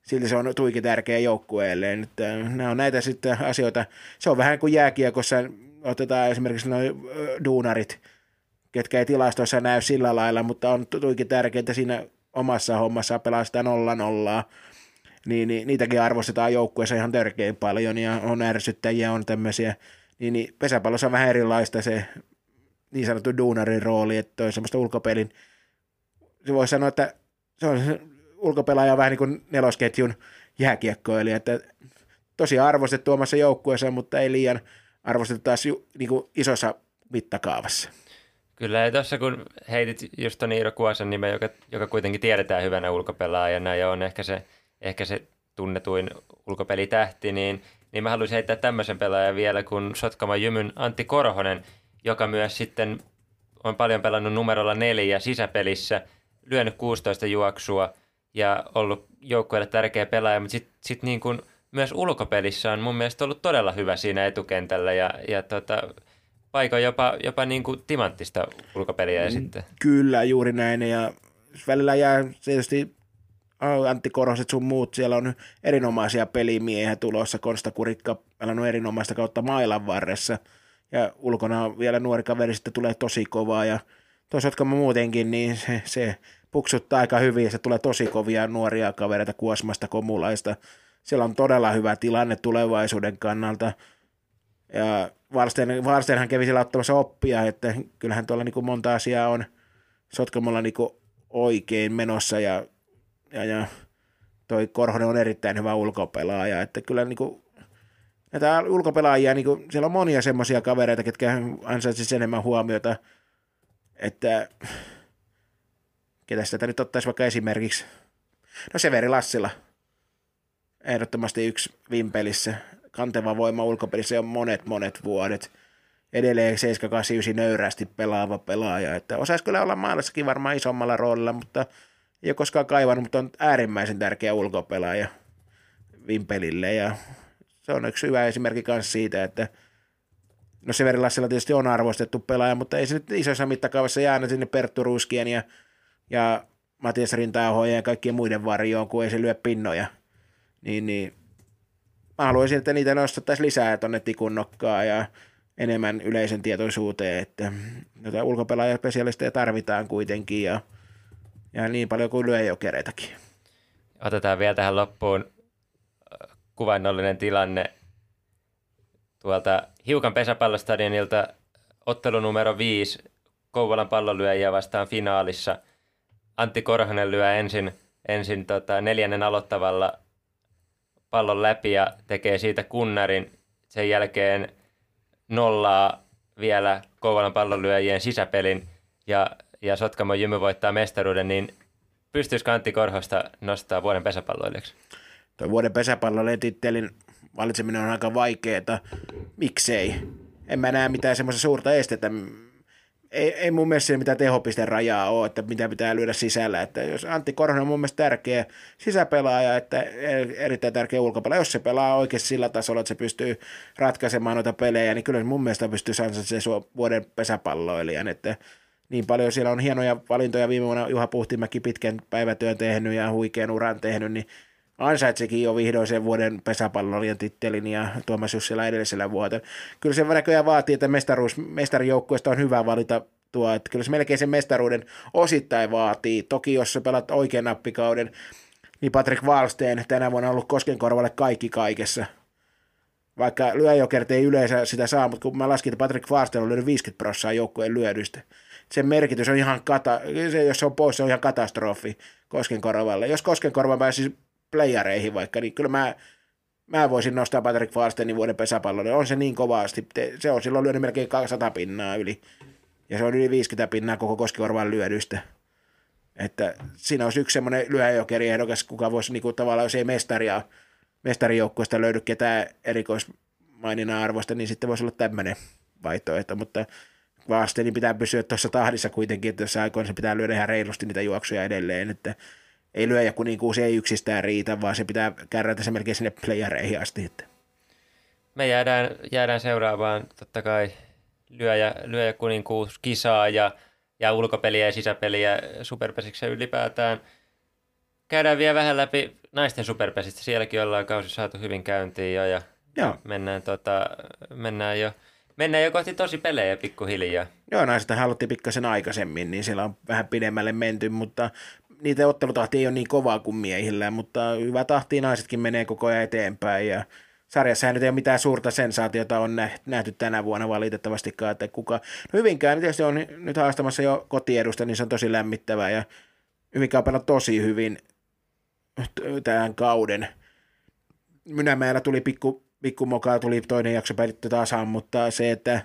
silti se on tuikin tärkeä joukkueelle. Että nämä on näitä sitten asioita, se on vähän kuin jääkiekossa, otetaan esimerkiksi noin duunarit, ketkä ei tilastoissa näy sillä lailla, mutta on tuikin tärkeää siinä omassa hommassa pelaa sitä nolla nollaa, niin, niin niitäkin arvostetaan joukkueessa ihan törkein paljon ja on ärsyttäjiä, on tämmöisiä, niin, niin pesäpallossa on vähän erilaista se niin sanottu duunarin rooli, että on semmoista ulkopelin, se voi sanoa, että se on ulkopelaaja vähän niin kuin nelosketjun jääkiekkoilija, että tosi arvostettu omassa joukkueessa, mutta ei liian arvostettu taas niin kuin isossa mittakaavassa. Kyllä, ja tuossa kun heitit just ton Iiro Kuosan nimen, joka, joka kuitenkin tiedetään hyvänä ulkopelaajana ja on ehkä se, ehkä se tunnetuin ulkopelitähti, niin, niin mä haluaisin heittää tämmöisen pelaajan vielä kuin Sotkama Jymyn Antti Korhonen, joka myös sitten on paljon pelannut numerolla neljä sisäpelissä, lyönyt 16 juoksua ja ollut joukkueelle tärkeä pelaaja, mutta sitten sit niin kuin myös ulkopelissä on mun mielestä ollut todella hyvä siinä etukentällä ja, ja tota, paikoin jopa, jopa niin kuin timanttista ulkopeliä mm, sitten. Kyllä, juuri näin. Ja välillä jää tietysti Antti Koroset sun muut, siellä on erinomaisia pelimiehiä tulossa. Konsta Kurikka pelannut erinomaista kautta mailan varressa. Ja ulkona vielä nuori kaveri sitten tulee tosi kovaa. Ja toisaalta muutenkin, niin se, se puksuttaa aika hyvin ja se tulee tosi kovia nuoria kavereita Kuosmasta, Komulaista. Siellä on todella hyvä tilanne tulevaisuuden kannalta. Ja Valsten, Valstenhan kävi siellä ottamassa oppia, että kyllähän tuolla niin kuin monta asiaa on Sotkamolla niin kuin oikein menossa ja, ja, ja toi Korhonen on erittäin hyvä ulkopelaaja, että kyllä niin kuin, näitä ulkopelaajia, niin kuin, siellä on monia semmoisia kavereita, ketkä ansaitsisivat enemmän huomiota, että ketä sitä nyt ottaisi vaikka esimerkiksi, no Severi Lassila, ehdottomasti yksi vimpelissä, kanteva voima ulkopelissä on monet monet vuodet. Edelleen 789 nöyrästi pelaava pelaaja, että osaisi kyllä olla maailmassakin varmaan isommalla roolilla, mutta ei ole koskaan kaivannut, mutta on äärimmäisen tärkeä ulkopelaaja Vimpelille ja se on yksi hyvä esimerkki myös siitä, että no Severi Lassila tietysti on arvostettu pelaaja, mutta ei se nyt isossa mittakaavassa jäänyt sinne Perttu Ruskien ja, ja Matias Rintaohoja ja kaikkien muiden varjoon, kun ei se lyö pinnoja. Niin, niin mä haluaisin, että niitä nostettaisiin lisää tuonne tikunnokkaa ja enemmän yleisön tietoisuuteen, että noita ulkopelaajaspesialisteja tarvitaan kuitenkin ja, ja niin paljon kuin lyöjokereitakin. Otetaan vielä tähän loppuun äh, kuvainnollinen tilanne tuolta hiukan pesäpallostadionilta ottelu numero 5 Kouvolan pallonlyöjiä vastaan finaalissa. Antti Korhonen lyö ensin, ensin tota, neljännen aloittavalla pallon läpi ja tekee siitä kunnarin. Sen jälkeen nollaa vielä Kouvolan pallonlyöjien sisäpelin ja, ja Sotkamo Jymy voittaa mestaruuden, niin pystyisikö Antti Korhosta nostaa vuoden pesäpalloilijaksi? Tuo vuoden pesäpalloilijan valitseminen on aika vaikeaa. Miksei? En mä näe mitään semmoista suurta estettä ei, ei mun mielestä siinä mitään tehopisten rajaa ole, että mitä pitää lyödä sisällä. Että jos Antti Korhonen on mun mielestä tärkeä sisäpelaaja, että erittäin tärkeä ulkopelaaja, jos se pelaa oikeasti sillä tasolla, että se pystyy ratkaisemaan noita pelejä, niin kyllä mun mielestä pystyy ansaitsemaan vuoden pesäpalloilijan. Että niin paljon siellä on hienoja valintoja. Viime vuonna Juha Puhtimäki pitkän päivätyön tehnyt ja huikean uran tehnyt, niin ansaitsikin jo vihdoin sen vuoden pesäpallolijan tittelin ja Tuomas Jussila edellisellä vuotena. Kyllä se näköjään vaatii, että mestaruus, mestarijoukkueesta on hyvä valita tuo, että kyllä se melkein sen mestaruuden osittain vaatii. Toki jos sä pelat oikean nappikauden, niin Patrick Wallsteen tänä vuonna on ollut Koskenkorvalle kaikki kaikessa. Vaikka lyöjokert ei yleensä sitä saa, mutta kun mä laskin, että Patrick Wallsteen on lyönyt 50 prosenttia joukkueen lyödystä. Sen merkitys on ihan, kata, se, jos se on pois, se on ihan katastrofi Koskenkorvalle. Jos Koskenkorva pääsisi playareihin vaikka, niin kyllä mä, mä voisin nostaa Patrick Farstenin vuoden pesäpallolle. On se niin kovasti. Se on silloin lyönyt melkein 200 pinnaa yli. Ja se on yli 50 pinnaa koko Koskikorvan lyödystä. Että siinä olisi yksi semmoinen lyöjokeri ehdokas, kuka voisi niinku tavallaan, jos ei mestaria, mestarijoukkueesta löydy ketään erikoismaininnan arvosta, niin sitten voisi olla tämmöinen vaihtoehto, mutta Vaastenin pitää pysyä tuossa tahdissa kuitenkin, että jos aikoina se pitää lyödä ihan reilusti niitä juoksuja edelleen, että ei lyöjä kuninkuus ei yksistään riitä, vaan se pitää kärrätä se melkein sinne playereihin asti. Että. Me jäädään, jäädään seuraavaan totta kai lyöjä, lyöjä kuninkuus kisaa ja, ja ulkopeliä ja sisäpeliä superpesiksen ylipäätään. Käydään vielä vähän läpi naisten superpesistä. Sielläkin ollaan kausi saatu hyvin käyntiin jo ja Joo. Mennään, tota, mennään, jo, mennään jo kohti tosi pelejä pikkuhiljaa. Joo, naista haluttiin pikkasen aikaisemmin, niin siellä on vähän pidemmälle menty, mutta niitä ottelutahti ei ole niin kovaa kuin miehillä, mutta hyvä tahti naisetkin menee koko ajan eteenpäin ja sarjassa nyt ei ole mitään suurta sensaatiota on nähty tänä vuonna valitettavastikaan, että kuka, no Hyvinkään tietysti on nyt haastamassa jo kotiedusta, niin se on tosi lämmittävää ja Hyvinkään on tosi hyvin tämän kauden. Mynämäellä tuli pikku, pikku mokaa, tuli toinen jakso päivitty tasan, mutta se, että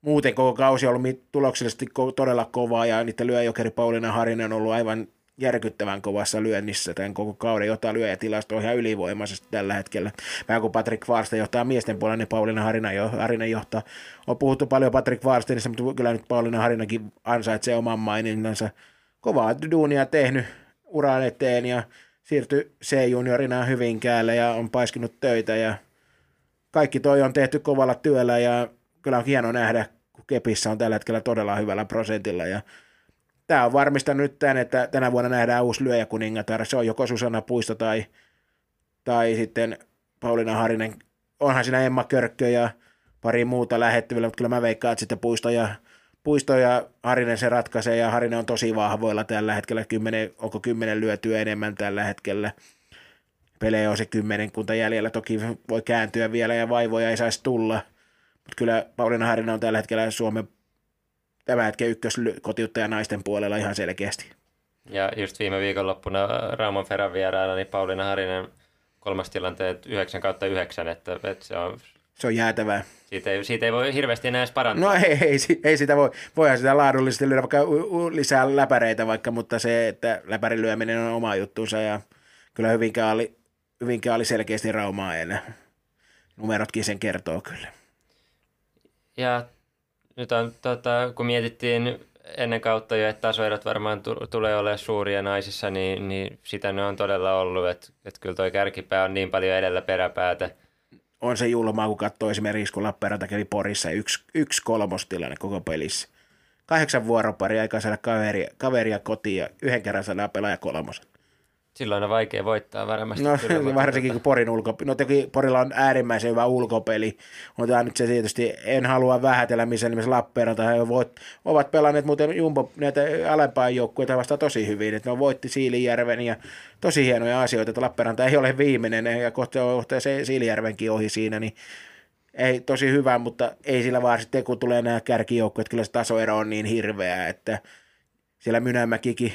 muuten koko kausi on ollut tuloksellisesti todella kovaa ja niiden lyöjokeri Pauliina Harinen on ollut aivan järkyttävän kovassa lyönnissä tämän koko kauden, jota lyöjätilasto on ihan ylivoimaisesti tällä hetkellä. Vähän kuin Patrick Varsta johtaa miesten puolella, niin Pauliina Harina, jo, Harina johtaa. On puhuttu paljon Patrick Varstenissa, mutta kyllä nyt Pauliina Harinakin ansaitsee oman maininnansa. Kovaa duunia tehnyt uraan eteen ja siirtyi C-juniorina Hyvinkäälle ja on paiskinut töitä ja kaikki toi on tehty kovalla työllä ja kyllä on hieno nähdä, kun Kepissä on tällä hetkellä todella hyvällä prosentilla ja tämä on varmistanut nyt tämän, että tänä vuonna nähdään uusi lyöjäkuningatar. Se on joko Susanna Puisto tai, tai sitten Pauliina Harinen. Onhan siinä Emma Körkkö ja pari muuta lähettyvillä, mutta kyllä mä veikkaan, että sitten Puisto ja, Puisto ja Harinen se ratkaisee, ja Harinen on tosi vahvoilla tällä hetkellä, kymmenen, onko kymmenen lyötyä enemmän tällä hetkellä. Pelejä on se kymmenen kunta jäljellä, toki voi kääntyä vielä ja vaivoja ei saisi tulla, mutta kyllä Pauliina Harinen on tällä hetkellä Suomen tämä hetken ykköskotiuttaja naisten puolella ihan selkeästi. Ja just viime viikonloppuna Raumon Ferran vieraana, niin Pauliina Harinen kolmas tilanteet 9 kautta 9, että, että se on se on jäätävää. Siitä ei, siitä ei voi hirveästi enää edes parantaa. No ei, ei, ei sitä voi. Voihan sitä laadullisesti lyödä vaikka lisää läpäreitä vaikka, mutta se, että läpärin lyöminen on oma juttuunsa ja kyllä hyvinkään oli, hyvinkään oli selkeästi Raumaa ennen. Numerotkin sen kertoo kyllä. Ja nyt on, tota, kun mietittiin ennen kautta jo, että tasoerot varmaan t- tulee olemaan suuria naisissa, niin, niin sitä ne on todella ollut, että, että kyllä toi kärkipää on niin paljon edellä peräpäätä. On se julmaa, kun katsoo esimerkiksi, kun Lappeenranta kävi Porissa yksi, yksi kolmostilanne koko pelissä. Kahdeksan vuoroparia aikaa saada kaveria, kaveria kotiin ja yhden kerran saadaan pelaaja kolmosen. Silloin on vaikea voittaa varmasti. No kyllä, <laughs> varsinkin kun Porin ulkopeli. No toki Porilla on äärimmäisen hyvä ulkopeli. On tämä nyt se tietysti, en halua vähätellä missään nimessä Lappeenranta. He voit, ovat pelanneet muuten Jumbo näitä alempaa joukkueita vasta tosi hyvin. Että ne voitti Siilijärven ja tosi hienoja asioita, että Lappeenranta ei ole viimeinen ja kohta on se Siilijärvenkin ohi siinä, niin ei tosi hyvä, mutta ei sillä vaan sitten, kun tulee nämä kärkijoukkueet, kyllä se tasoero on niin hirveä, että siellä Mynämäkikin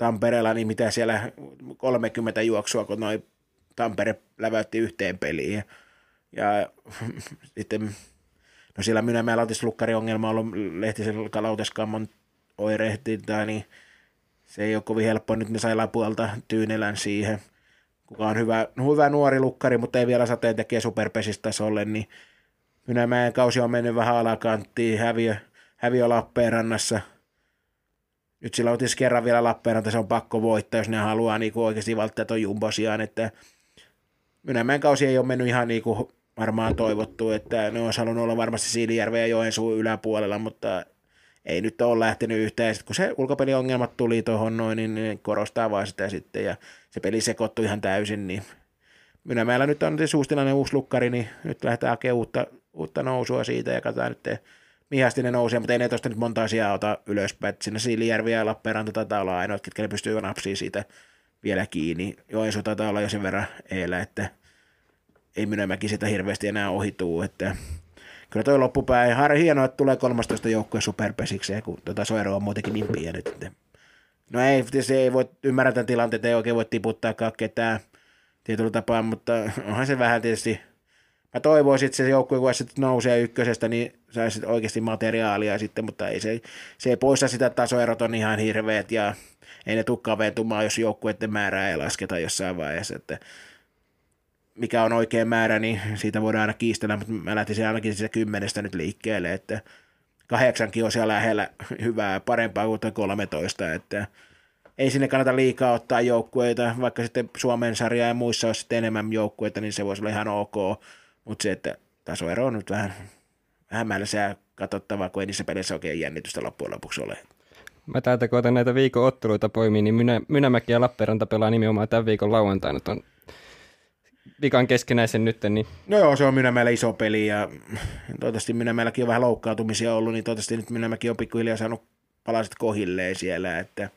Tampereella, niin mitä siellä 30 juoksua, kun noin Tampere läväytti yhteen peliin. Ja, ja <laughs> sitten, no siellä Mynämäellä on lukkariongelma ollut Lehtisen kalauteskamman oirehtintä, niin se ei ole kovin helppo. Nyt ne sai lapualta Tyynelän siihen, kuka on hyvä, hyvä nuori lukkari, mutta ei vielä sateen tekee superpesistasolle, niin Mynämäen kausi on mennyt vähän alakanttiin, häviö, häviö Lappeenrannassa – nyt sillä on tietysti kerran vielä Lappeenranta, se on pakko voittaa, jos ne haluaa niin kuin oikeasti välttää tuon jumbosiaan, että Mynämäen kausi ei ole mennyt ihan niin kuin varmaan toivottu, että ne olisi halunnut olla varmasti Siilijärven ja Joensuun yläpuolella, mutta ei nyt ole lähtenyt yhtään. Sitten kun se ulkopeliongelmat tuli tuohon noin, niin korostaa vaan sitä sitten ja se peli sekoittui ihan täysin, niin Mynämäellä nyt on se suustilainen uusi lukkari, niin nyt lähdetään hakemaan uutta, uutta nousua siitä ja katsotaan nyt Mihastinen nousee, mutta ei ne tuosta nyt monta asiaa ota ylöspäin. Sinne Siilijärvi ja Lappeenranta taitaa olla ainoat, ketkä ne pystyy napsiin siitä vielä kiinni. Joensuu taitaa olla jo sen verran eellä, että ei Mynämäki sitä hirveästi enää ohituu, että kyllä toi loppupää, Harri hienoa, että tulee 13 joukkueen superpesikseen, kun tuota soero on muutenkin niin. Että. No ei, se ei voi ymmärrä tämän tilanteen, ei oikein voi tiputtaa ketään tietyllä tapaa, mutta onhan se vähän tietysti mä toivoisin, että se joukkue, kun se nousee ykkösestä, niin saisi oikeasti materiaalia sitten, mutta ei se, se ei poista sitä, tasoerot on ihan hirveät ja ei ne tule kaventumaan, jos joukkueiden määrää ei lasketa jossain vaiheessa. Että mikä on oikea määrä, niin siitä voidaan aina kiistellä, mutta mä lähtisin ainakin siitä kymmenestä nyt liikkeelle, että kahdeksankin on siellä lähellä <laughs> hyvää, parempaa kuin 13, että ei sinne kannata liikaa ottaa joukkueita, vaikka sitten Suomen sarja ja muissa olisi sitten enemmän joukkueita, niin se voisi olla ihan ok, mutta se, että tasoero on nyt vähän, vähän mälsää katsottavaa, kun ei niissä peleissä oikein jännitystä loppujen lopuksi ole. Mä täältä kun otan näitä viikon otteluita poimiin, niin Mynä, Mynämäki ja Lappeenranta pelaa nimenomaan tämän viikon lauantaina ton vikan keskenäisen nyt, niin No joo, se on Mynämäellä iso peli ja toivottavasti Mynämäelläkin on vähän loukkaantumisia ollut, niin toivottavasti nyt Mynämäki on pikkuhiljaa saanut palaset kohilleen siellä, että,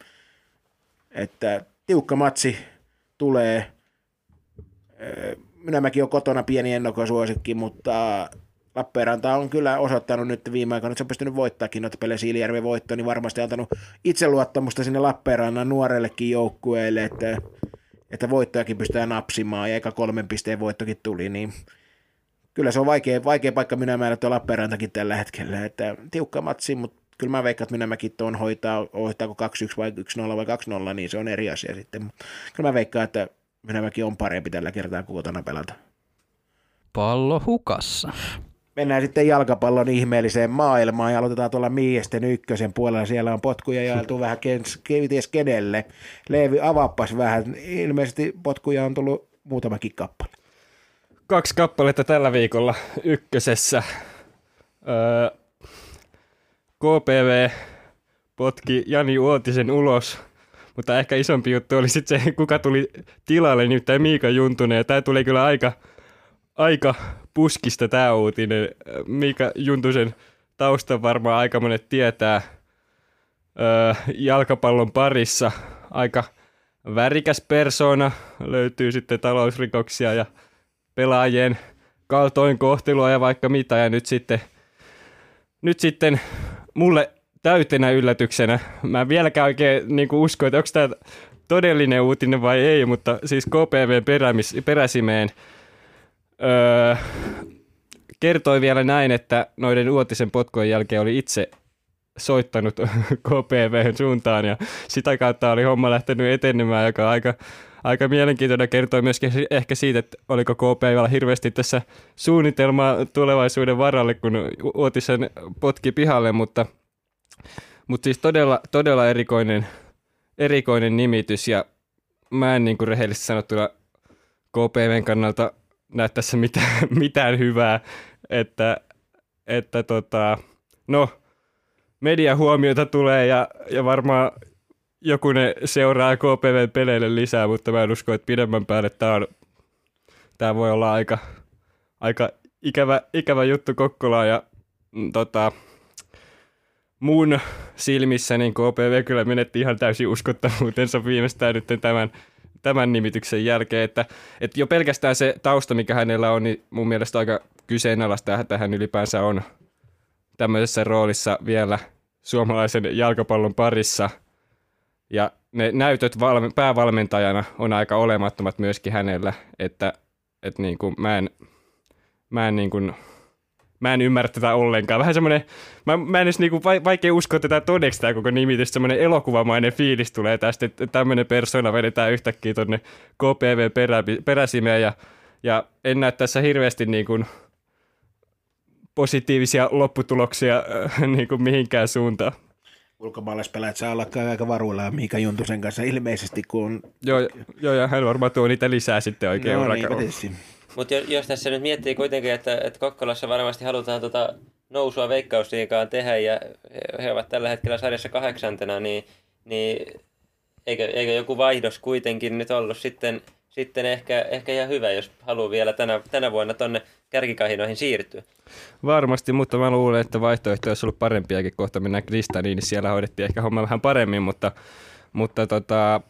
että tiukka matsi tulee. Mynämäki on kotona pieni ennakkosuosikki, mutta Lappeenranta on kyllä osoittanut nyt viime aikoina, että se on pystynyt voittaakin noita pelejä. Siilijärven voittoon, niin varmasti antanut itseluottamusta sinne Lappeenrannan nuorellekin joukkueelle, että, että voittojakin pystytään napsimaan, ja eka kolmen pisteen voittokin tuli, niin kyllä se on vaikea, vaikea paikka Mynämäellä tuo Lappeenrantakin tällä hetkellä, että tiukka matsi, mutta kyllä mä veikkaan, että Mynämäki tuon hoitaa, hoitaako 2-1 vai 1-0 vai 2-0, niin se on eri asia sitten, kyllä mä veikkaan, että Mynämäki on parempi tällä kertaa kuin kotona pelata. Pallo hukassa. mennään sitten jalkapallon ihmeelliseen maailmaan ja aloitetaan tuolla miesten ykkösen puolella. Siellä on potkuja jaeltu vähän kenties kenelle. Leevi, avappas vähän. Ilmeisesti potkuja on tullut muutamakin kappale. kaksi kappaletta tällä viikolla ykkösessä. Öö, KPV potki Jani Uotisen ulos, mutta ehkä isompi juttu oli sitten se, <laughs> kuka tuli tilalle, nimittäin Miika Juntunen, ja tämä tuli kyllä aika, aika puskista tämä uutinen. Miika Juntusen taustan varmaan aika monet tietää öö, jalkapallon parissa. Aika värikäs persona, löytyy sitten talousrikoksia ja pelaajien kaltoinkohtelua ja vaikka mitä. Ja nyt sitten, nyt sitten mulle täytenä yllätyksenä, mä en vieläkään oikein niin usko, että onko tämä todellinen uutinen vai ei, mutta siis KPV perämis, peräsimeen öö, kertoi vielä näin, että noiden uotisen potkojen jälkeen oli itse soittanut <laughs> KPVn suuntaan ja sitä kautta oli homma lähtenyt etenemään, joka aika, aika mielenkiintoinen. Kertoi myöskin ehkä siitä, että oliko KPVllä hirveästi tässä suunnitelmaa tulevaisuuden varalle, kun Uotisen potki pihalle, mutta, mutta siis todella, todella erikoinen, erikoinen nimitys ja mä en niin kuin rehellisesti sanottuna KPVn kannalta näe tässä mitään, <laughs> mitään hyvää, että, että tota, no, median huomiota tulee ja, ja varmaan joku ne seuraa KPV-peleille lisää, mutta mä en usko, että pidemmän päälle tämä on, tää voi olla aika, aika ikävä, ikävä juttu Kokkolaan ja mm, tota, mun silmissä niin KPV kyllä menetti ihan täysin uskottavuutensa viimeistään nyt tämän, tämän nimityksen jälkeen, että, että jo pelkästään se tausta, mikä hänellä on, niin mun mielestä aika kyseenalaista, että hän ylipäänsä on tämmöisessä roolissa vielä suomalaisen jalkapallon parissa. Ja ne näytöt valme- päävalmentajana on aika olemattomat myöskin hänellä, että, että niin kuin mä en, mä en niin kuin, mä en ymmärrä tätä ollenkaan. Vähän semmoinen, mä, mä en edes niinku vaikea uskoa tätä todeksi tämä koko nimitys, semmoinen elokuvamainen fiilis tulee tästä, että tämmöinen persona vedetään yhtäkkiä tonne KPV perä, peräsimeen ja, ja en näe tässä hirveästi niin kuin positiivisia lopputuloksia äh, <laughs> niin kuin mihinkään suuntaan. Ulkomaalaispelaajat saa olla aika varuilla Miika Juntusen kanssa ilmeisesti, kun... Joo, joo ja hän varmaan tuo niitä lisää sitten oikein no, urakalla. Mutta jos tässä nyt miettii kuitenkin, että, että Kokkolassa varmasti halutaan tota nousua veikkausliikaan tehdä ja he ovat tällä hetkellä sarjassa kahdeksantena, niin, niin eikö, eikö joku vaihdos kuitenkin nyt ollut sitten, sitten ehkä, ehkä ihan hyvä, jos haluaa vielä tänä, tänä vuonna tonne kärkikahinoihin siirtyä. Varmasti, mutta mä luulen, että vaihtoehto olisi ollut parempiakin. Kohta mennään Kristaniin, niin siellä hoidettiin ehkä homma vähän paremmin, mutta, mutta tota,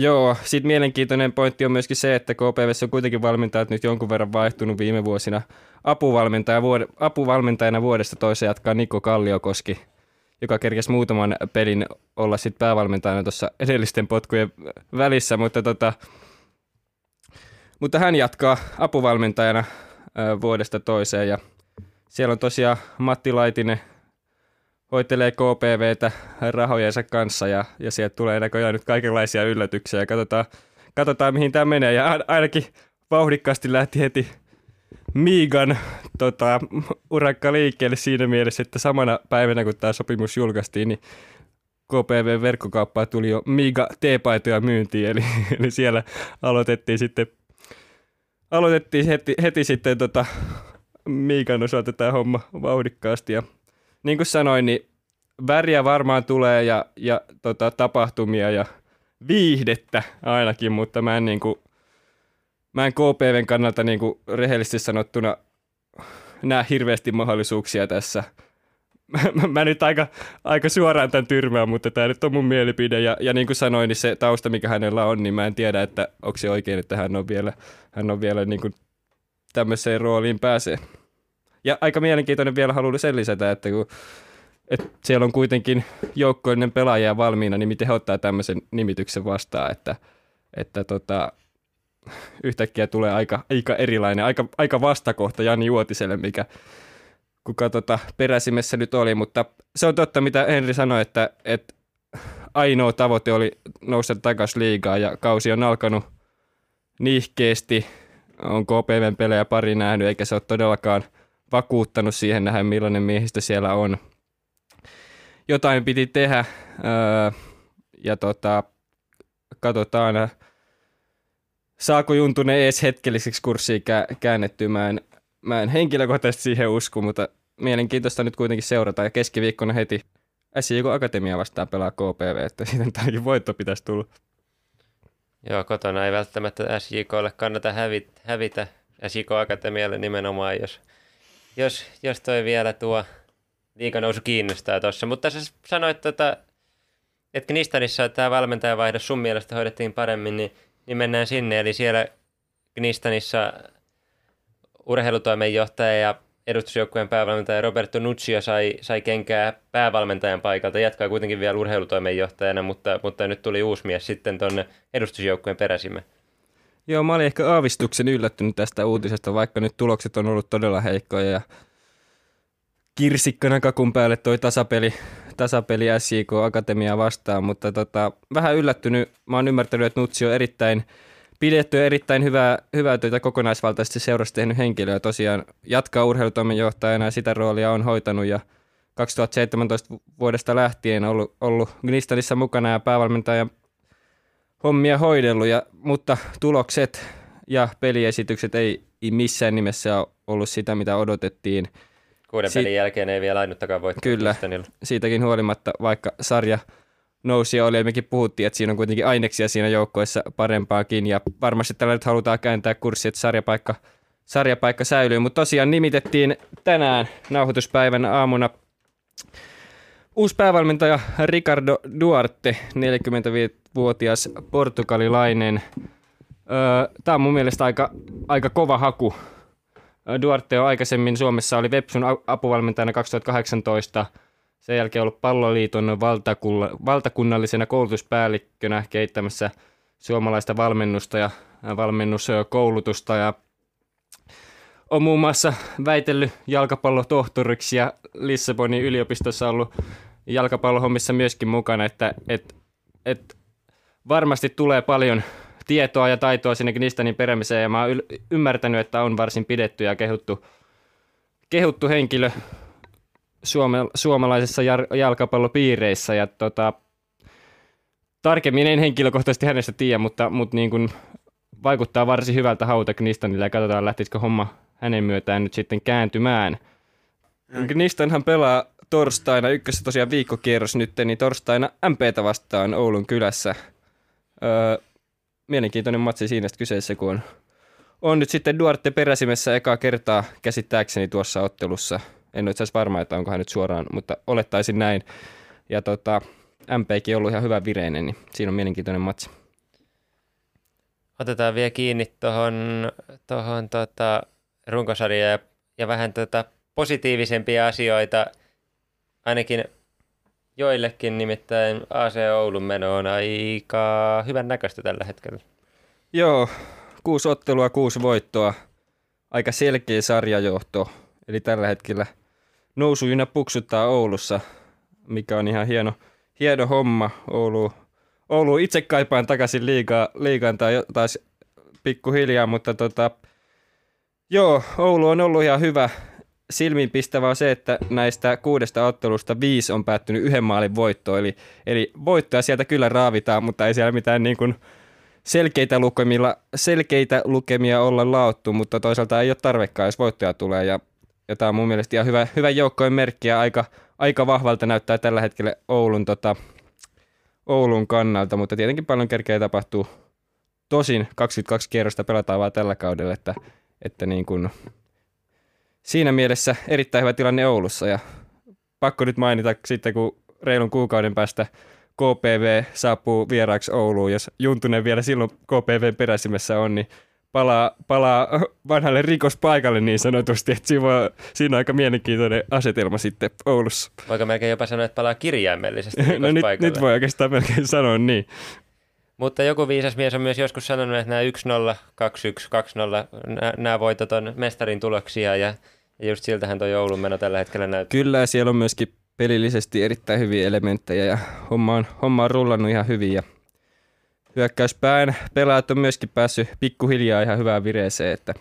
Joo, sitten mielenkiintoinen pointti on myöskin se, että KPV on kuitenkin valmentajat nyt jonkun verran vaihtunut viime vuosina. Apuvalmentaja, vuod- apuvalmentajana vuodesta toiseen jatkaa Niko Kalliokoski, joka kerkesi muutaman pelin olla sitten päävalmentajana tuossa edellisten potkujen välissä, mutta, tota, mutta hän jatkaa apuvalmentajana vuodesta toiseen ja siellä on tosiaan Matti Laitinen hoitelee KPVtä rahojensa kanssa ja, ja sieltä tulee näköjään nyt kaikenlaisia yllätyksiä katsotaan, katsotaan mihin tämä menee ja ainakin vauhdikkaasti lähti heti Miigan tota, urakka liikkeelle siinä mielessä, että samana päivänä kun tämä sopimus julkaistiin, niin KPV-verkkokauppaa tuli jo Miga T-paitoja myyntiin, eli, eli siellä aloitettiin sitten aloitettiin heti, heti sitten tota, Miikan osalta tämä homma vauhdikkaasti. Ja niin kuin sanoin, niin väriä varmaan tulee ja, ja tota, tapahtumia ja viihdettä ainakin, mutta mä en, niin kuin, mä en KPVn kannalta niin kuin rehellisesti sanottuna näe hirveästi mahdollisuuksia tässä. Mä, <laughs> mä nyt aika, aika suoraan tämän tyrmään, mutta tämä nyt on mun mielipide. Ja, ja niin kuin sanoin, niin se tausta, mikä hänellä on, niin mä en tiedä, että onko se oikein, että hän on vielä, hän on vielä niin kuin tämmöiseen rooliin pääsee. Ja aika mielenkiintoinen vielä haluan sen lisätä, että kun että siellä on kuitenkin joukkoinen pelaaja valmiina, niin miten he ottaa tämmöisen nimityksen vastaan, että, että tota, yhtäkkiä tulee aika, aika erilainen, aika, aika vastakohta Jani Juotiselle, mikä kuka tota peräsimessä nyt oli, mutta se on totta, mitä Henri sanoi, että, että ainoa tavoite oli nousta takaisin liigaa ja kausi on alkanut nihkeesti, on KPVn pelejä pari nähnyt, eikä se ole todellakaan vakuuttanut siihen nähdä, millainen miehistö siellä on. Jotain piti tehdä öö, ja tota, katsotaan, saako Juntunen edes hetkelliseksi kurssiin käännettyä. Mä en, mä en henkilökohtaisesti siihen usko, mutta mielenkiintoista nyt kuitenkin seurata. Ja keskiviikkona heti SJK Akatemia vastaan pelaa KPV, että siitä ainakin voitto pitäisi tulla. Joo, kotona ei välttämättä SJKlle kannata hävitä, hävitä SJK Akatemialle nimenomaan, jos, jos, jos toi vielä tuo liikanousu kiinnostaa tuossa. Mutta sä sanoit, tota, että Knistanissa tämä valmentajavaihdos sun mielestä hoidettiin paremmin, niin, niin mennään sinne. Eli siellä Knistanissa urheilutoimenjohtaja ja edustusjoukkueen päävalmentaja Roberto Nuccio sai, sai kenkää päävalmentajan paikalta. Jatkaa kuitenkin vielä urheilutoimenjohtajana, mutta, mutta nyt tuli uusi mies sitten tuonne edustusjoukkueen peräsimme. Joo, mä olin ehkä aavistuksen yllättynyt tästä uutisesta, vaikka nyt tulokset on ollut todella heikkoja ja kirsikkana kakun päälle toi tasapeli, tasapeli SJK Akatemia vastaan, mutta tota, vähän yllättynyt. Mä oon ymmärtänyt, että Nutsi on erittäin pidetty erittäin hyvää, hyvää työtä kokonaisvaltaisesti seurasta tehnyt henkilö ja tosiaan jatkaa urheilutoimenjohtajana ja sitä roolia on hoitanut ja 2017 vuodesta lähtien ollut, ollut Gnistanissa mukana ja päävalmentajan hommia hoidellut, ja, mutta tulokset ja peliesitykset ei missään nimessä ole ollut sitä, mitä odotettiin. Kuuden si- pelin jälkeen ei vielä ainuttakaan voittaa. Kyllä, siitäkin huolimatta, vaikka sarja nousi ja oli, ja mekin puhuttiin, että siinä on kuitenkin aineksia siinä joukkoissa parempaakin, ja varmasti tällä nyt halutaan kääntää kurssi, että sarjapaikka, sarjapaikka säilyy, mutta tosiaan nimitettiin tänään nauhoituspäivän aamuna uusi päävalmentaja Ricardo Duarte, 45-vuotias portugalilainen. Tämä on mun mielestä aika, aika kova haku. Duarte on aikaisemmin Suomessa, oli Vepsun apuvalmentajana 2018, sen jälkeen ollut palloliiton valtakunnallisena koulutuspäällikkönä kehittämässä suomalaista valmennusta ja valmennuskoulutusta ja on muun muassa väitellyt jalkapallotohtoriksi ja Lissabonin yliopistossa ollut jalkapallohommissa myöskin mukana, että et, et varmasti tulee paljon tietoa ja taitoa sinne Gnistanin perämiseen ja mä oon ymmärtänyt, että on varsin pidetty ja kehuttu, kehuttu henkilö suome, suomalaisessa jar, jalkapallopiireissä. Ja tota, tarkemmin en henkilökohtaisesti hänestä tiedä, mutta, mutta niin kuin vaikuttaa varsin hyvältä hauta Knistanille ja katsotaan lähtisikö homma hänen myötään nyt sitten kääntymään. Knistanhan pelaa torstaina, ykkössä tosiaan viikkokierros nyt, niin torstaina MPtä vastaan Oulun kylässä. Öö, mielenkiintoinen matsi siinä kyseessä, kun on, on nyt sitten Duarte peräsimessä ekaa kertaa käsittääkseni tuossa ottelussa – en ole itse asiassa varma, että onko hän nyt suoraan, mutta olettaisin näin. Ja tota, MPkin on ollut ihan hyvä vireinen, niin siinä on mielenkiintoinen matsi. Otetaan vielä kiinni tuohon tohon, tota, runkosarjaan ja, ja vähän tota positiivisempia asioita, ainakin joillekin, nimittäin AC Oulun meno on aika hyvän näköistä tällä hetkellä. Joo, kuusi ottelua, kuusi voittoa, aika selkeä sarjajohto, eli tällä hetkellä – nousujuna puksuttaa Oulussa, mikä on ihan hieno, hieno homma. Oulu, Oulu itse kaipaan takaisin liigaan, liigaan tai taas pikkuhiljaa, mutta tota, joo, Oulu on ollut ihan hyvä. Silmiinpistävää on se, että näistä kuudesta ottelusta viisi on päättynyt yhden maalin voittoon, eli, eli voittoja sieltä kyllä raavitaan, mutta ei siellä mitään niin kuin selkeitä, lukemilla, selkeitä lukemia olla laottu, mutta toisaalta ei ole tarvekaan, jos voittoja tulee, ja, ja tämä on mun mielestä ihan hyvä, hyvä joukkojen merkki, ja aika, aika vahvalta näyttää tällä hetkellä Oulun, tota, Oulun kannalta, mutta tietenkin paljon kerkeä tapahtuu. Tosin 22 kierrosta pelataan vaan tällä kaudella, että, että niin kuin, siinä mielessä erittäin hyvä tilanne Oulussa ja pakko nyt mainita sitten, kun reilun kuukauden päästä KPV saapuu vieraaksi Ouluun, jos Juntunen vielä silloin KPV peräsimessä on, niin palaa, palaa vanhalle rikospaikalle niin sanotusti, että siinä, voi, siinä on aika mielenkiintoinen asetelma sitten Oulussa. Voiko melkein jopa sanoa, että palaa kirjaimellisesti <laughs> No nyt, nyt voi oikeastaan melkein sanoa niin. Mutta joku viisas mies on myös joskus sanonut, että nämä 1-0, 2-1, 2-0, nämä, nämä voitot on mestarin tuloksia ja, ja just siltähän tuo joulun meno tällä hetkellä näyttää. Kyllä, siellä on myöskin pelillisesti erittäin hyviä elementtejä ja homma on, homma on rullannut ihan hyvin ja hyökkäyspään pelaajat on myöskin päässyt pikkuhiljaa ihan hyvään vireeseen, että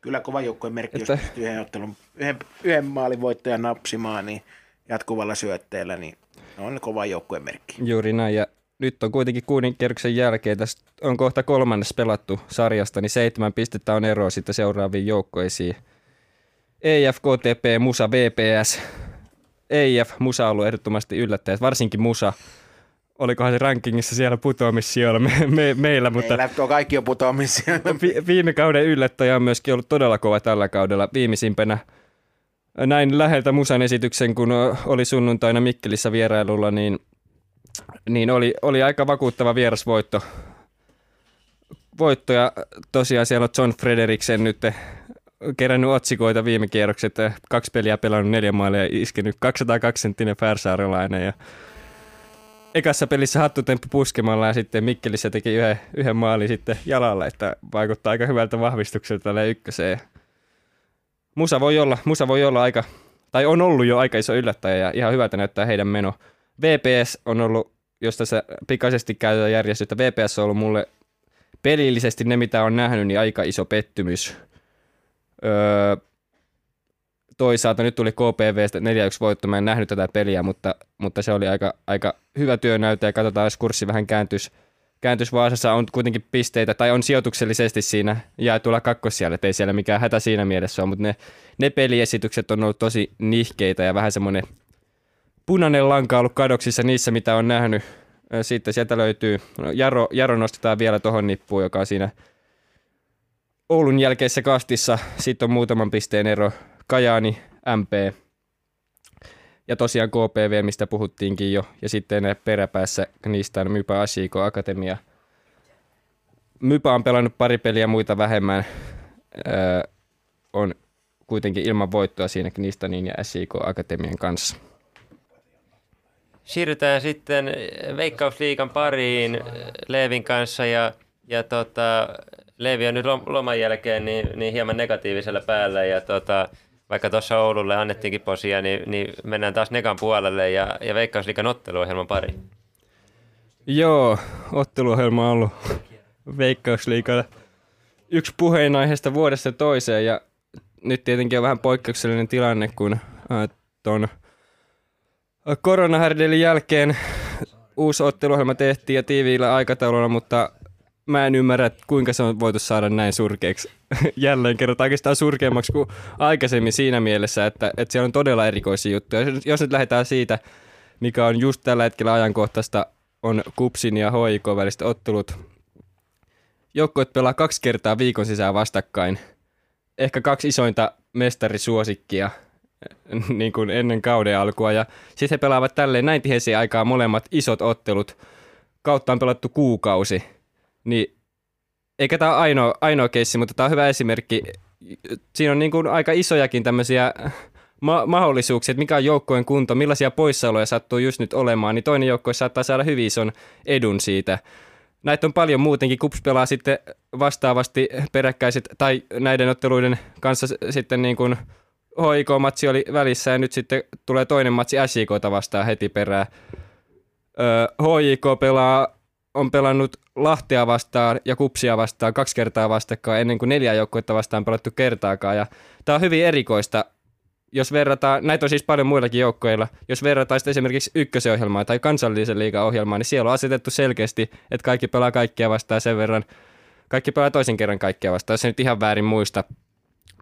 Kyllä kova joukkojen merkki, Että- jos yhden, ottelun, yhden, yhden maalin voittajan napsimaan niin jatkuvalla syötteellä, niin on kova joukkojen merkki. juuri näin ja nyt on kuitenkin kuuden kierroksen jälkeen, tässä on kohta kolmannes pelattu sarjasta, niin seitsemän pistettä on eroa sitten seuraaviin joukkoisiin. EIF, KTP, Musa, VPS. EIF, Musa on ollut ehdottomasti yllättäjät, varsinkin Musa. Olikohan se rankingissa siellä putoamissijoilla me, me, meillä, mutta Meillä tuo kaikki on putoamisia. Vi- viime kauden yllättäjä on myöskin ollut todella kova tällä kaudella. Viimeisimpänä näin läheltä Musan esityksen, kun oli sunnuntaina Mikkelissä vierailulla, niin, niin oli, oli aika vakuuttava vierasvoitto. Voitto ja tosiaan siellä on John Frederiksen nyt kerännyt otsikoita viime kierrokset. Kaksi peliä pelannut neljä maalia ja iskenyt 202 senttinen färsaarelainen ja ekassa pelissä hattutemppu puskemalla ja sitten Mikkelissä teki yhden, yhden maalin sitten jalalla, että vaikuttaa aika hyvältä vahvistukselta tälle ykköseen. Musa voi olla, Musa voi olla aika, tai on ollut jo aika iso yllättäjä ja ihan hyvältä näyttää heidän meno. VPS on ollut, jos tässä pikaisesti käytetään järjestystä, VPS on ollut mulle pelillisesti ne, mitä on nähnyt, niin aika iso pettymys. Öö, toisaalta nyt tuli KPVstä 4-1 voitto, mä en nähnyt tätä peliä, mutta, mutta se oli aika, aika hyvä työnäyte ja katsotaan, jos kurssi vähän kääntys, kääntys Vaasassa on kuitenkin pisteitä, tai on sijoituksellisesti siinä jaetulla kakkossijalle, että ei siellä mikään hätä siinä mielessä ole, mutta ne, ne peliesitykset on ollut tosi nihkeitä ja vähän semmoinen punainen lanka ollut kadoksissa niissä, mitä on nähnyt. Sitten sieltä löytyy, no Jaro, Jaro nostetaan vielä tuohon nippuun, joka on siinä Oulun jälkeisessä kastissa. Sitten on muutaman pisteen ero Kajaani, MP ja tosiaan KPV, mistä puhuttiinkin jo. Ja sitten peräpäässä niistä on Mypa Ashiko Akatemia. Mypa on pelannut pari peliä, muita vähemmän. Öö, on kuitenkin ilman voittoa siinä Knistanin ja SIK Akatemian kanssa. Siirrytään sitten Veikkausliikan pariin Leevin kanssa ja, ja tota, Leevi on nyt lom- loman jälkeen niin, niin hieman negatiivisella päällä ja tota, vaikka tuossa Oululle annettiinkin posia, niin, niin mennään taas Negan puolelle ja, ja Veikkausliikan otteluohjelman pari. Joo, otteluohjelma on ollut Veikkausliikalla yksi puheenaiheesta vuodesta toiseen ja nyt tietenkin on vähän poikkeuksellinen tilanne, kun ton koronahärdelin jälkeen uusi otteluohjelma tehtiin ja tiiviillä aikataululla, mutta mä en ymmärrä, että kuinka se on voitu saada näin surkeaksi <laughs> jälleen kerran, tai oikeastaan surkeammaksi kuin aikaisemmin siinä mielessä, että, että siellä on todella erikoisia juttuja. Jos- nyt lähdetään siitä, mikä on just tällä hetkellä ajankohtaista, on Kupsin ja HIK väliset ottelut. Joukkueet pelaa kaksi kertaa viikon sisään vastakkain. Ehkä kaksi isointa mestarisuosikkia <laughs> niin kuin ennen kauden alkua. Ja sitten he pelaavat tälleen näin tiheisiä aikaa molemmat isot ottelut. Kautta on pelattu kuukausi. Niin eikä tämä ole ainoa, ainoa keissi, mutta tämä on hyvä esimerkki. Siinä on niin kuin aika isojakin tämmöisiä ma- mahdollisuuksia, että mikä on joukkojen kunto, millaisia poissaoloja sattuu just nyt olemaan, niin toinen joukkue saattaa saada hyvin ison edun siitä. Näitä on paljon muutenkin. Kups pelaa sitten vastaavasti peräkkäiset, tai näiden otteluiden kanssa sitten niin kuin HIK-matsi oli välissä ja nyt sitten tulee toinen matsi SJKta vastaan heti perään. Öö, HJK pelaa on pelannut Lahtea vastaan ja Kupsia vastaan kaksi kertaa vastakkain ennen kuin neljä joukkuetta vastaan pelattu kertaakaan. Ja tämä on hyvin erikoista, jos verrataan, näitä on siis paljon muillakin joukkoilla, jos verrataan sitten esimerkiksi ykköseohjelmaa tai kansallisen liigan ohjelmaa, niin siellä on asetettu selkeästi, että kaikki pelaa kaikkia vastaan sen verran, kaikki pelaa toisen kerran kaikkia vastaan, jos se nyt ihan väärin muista.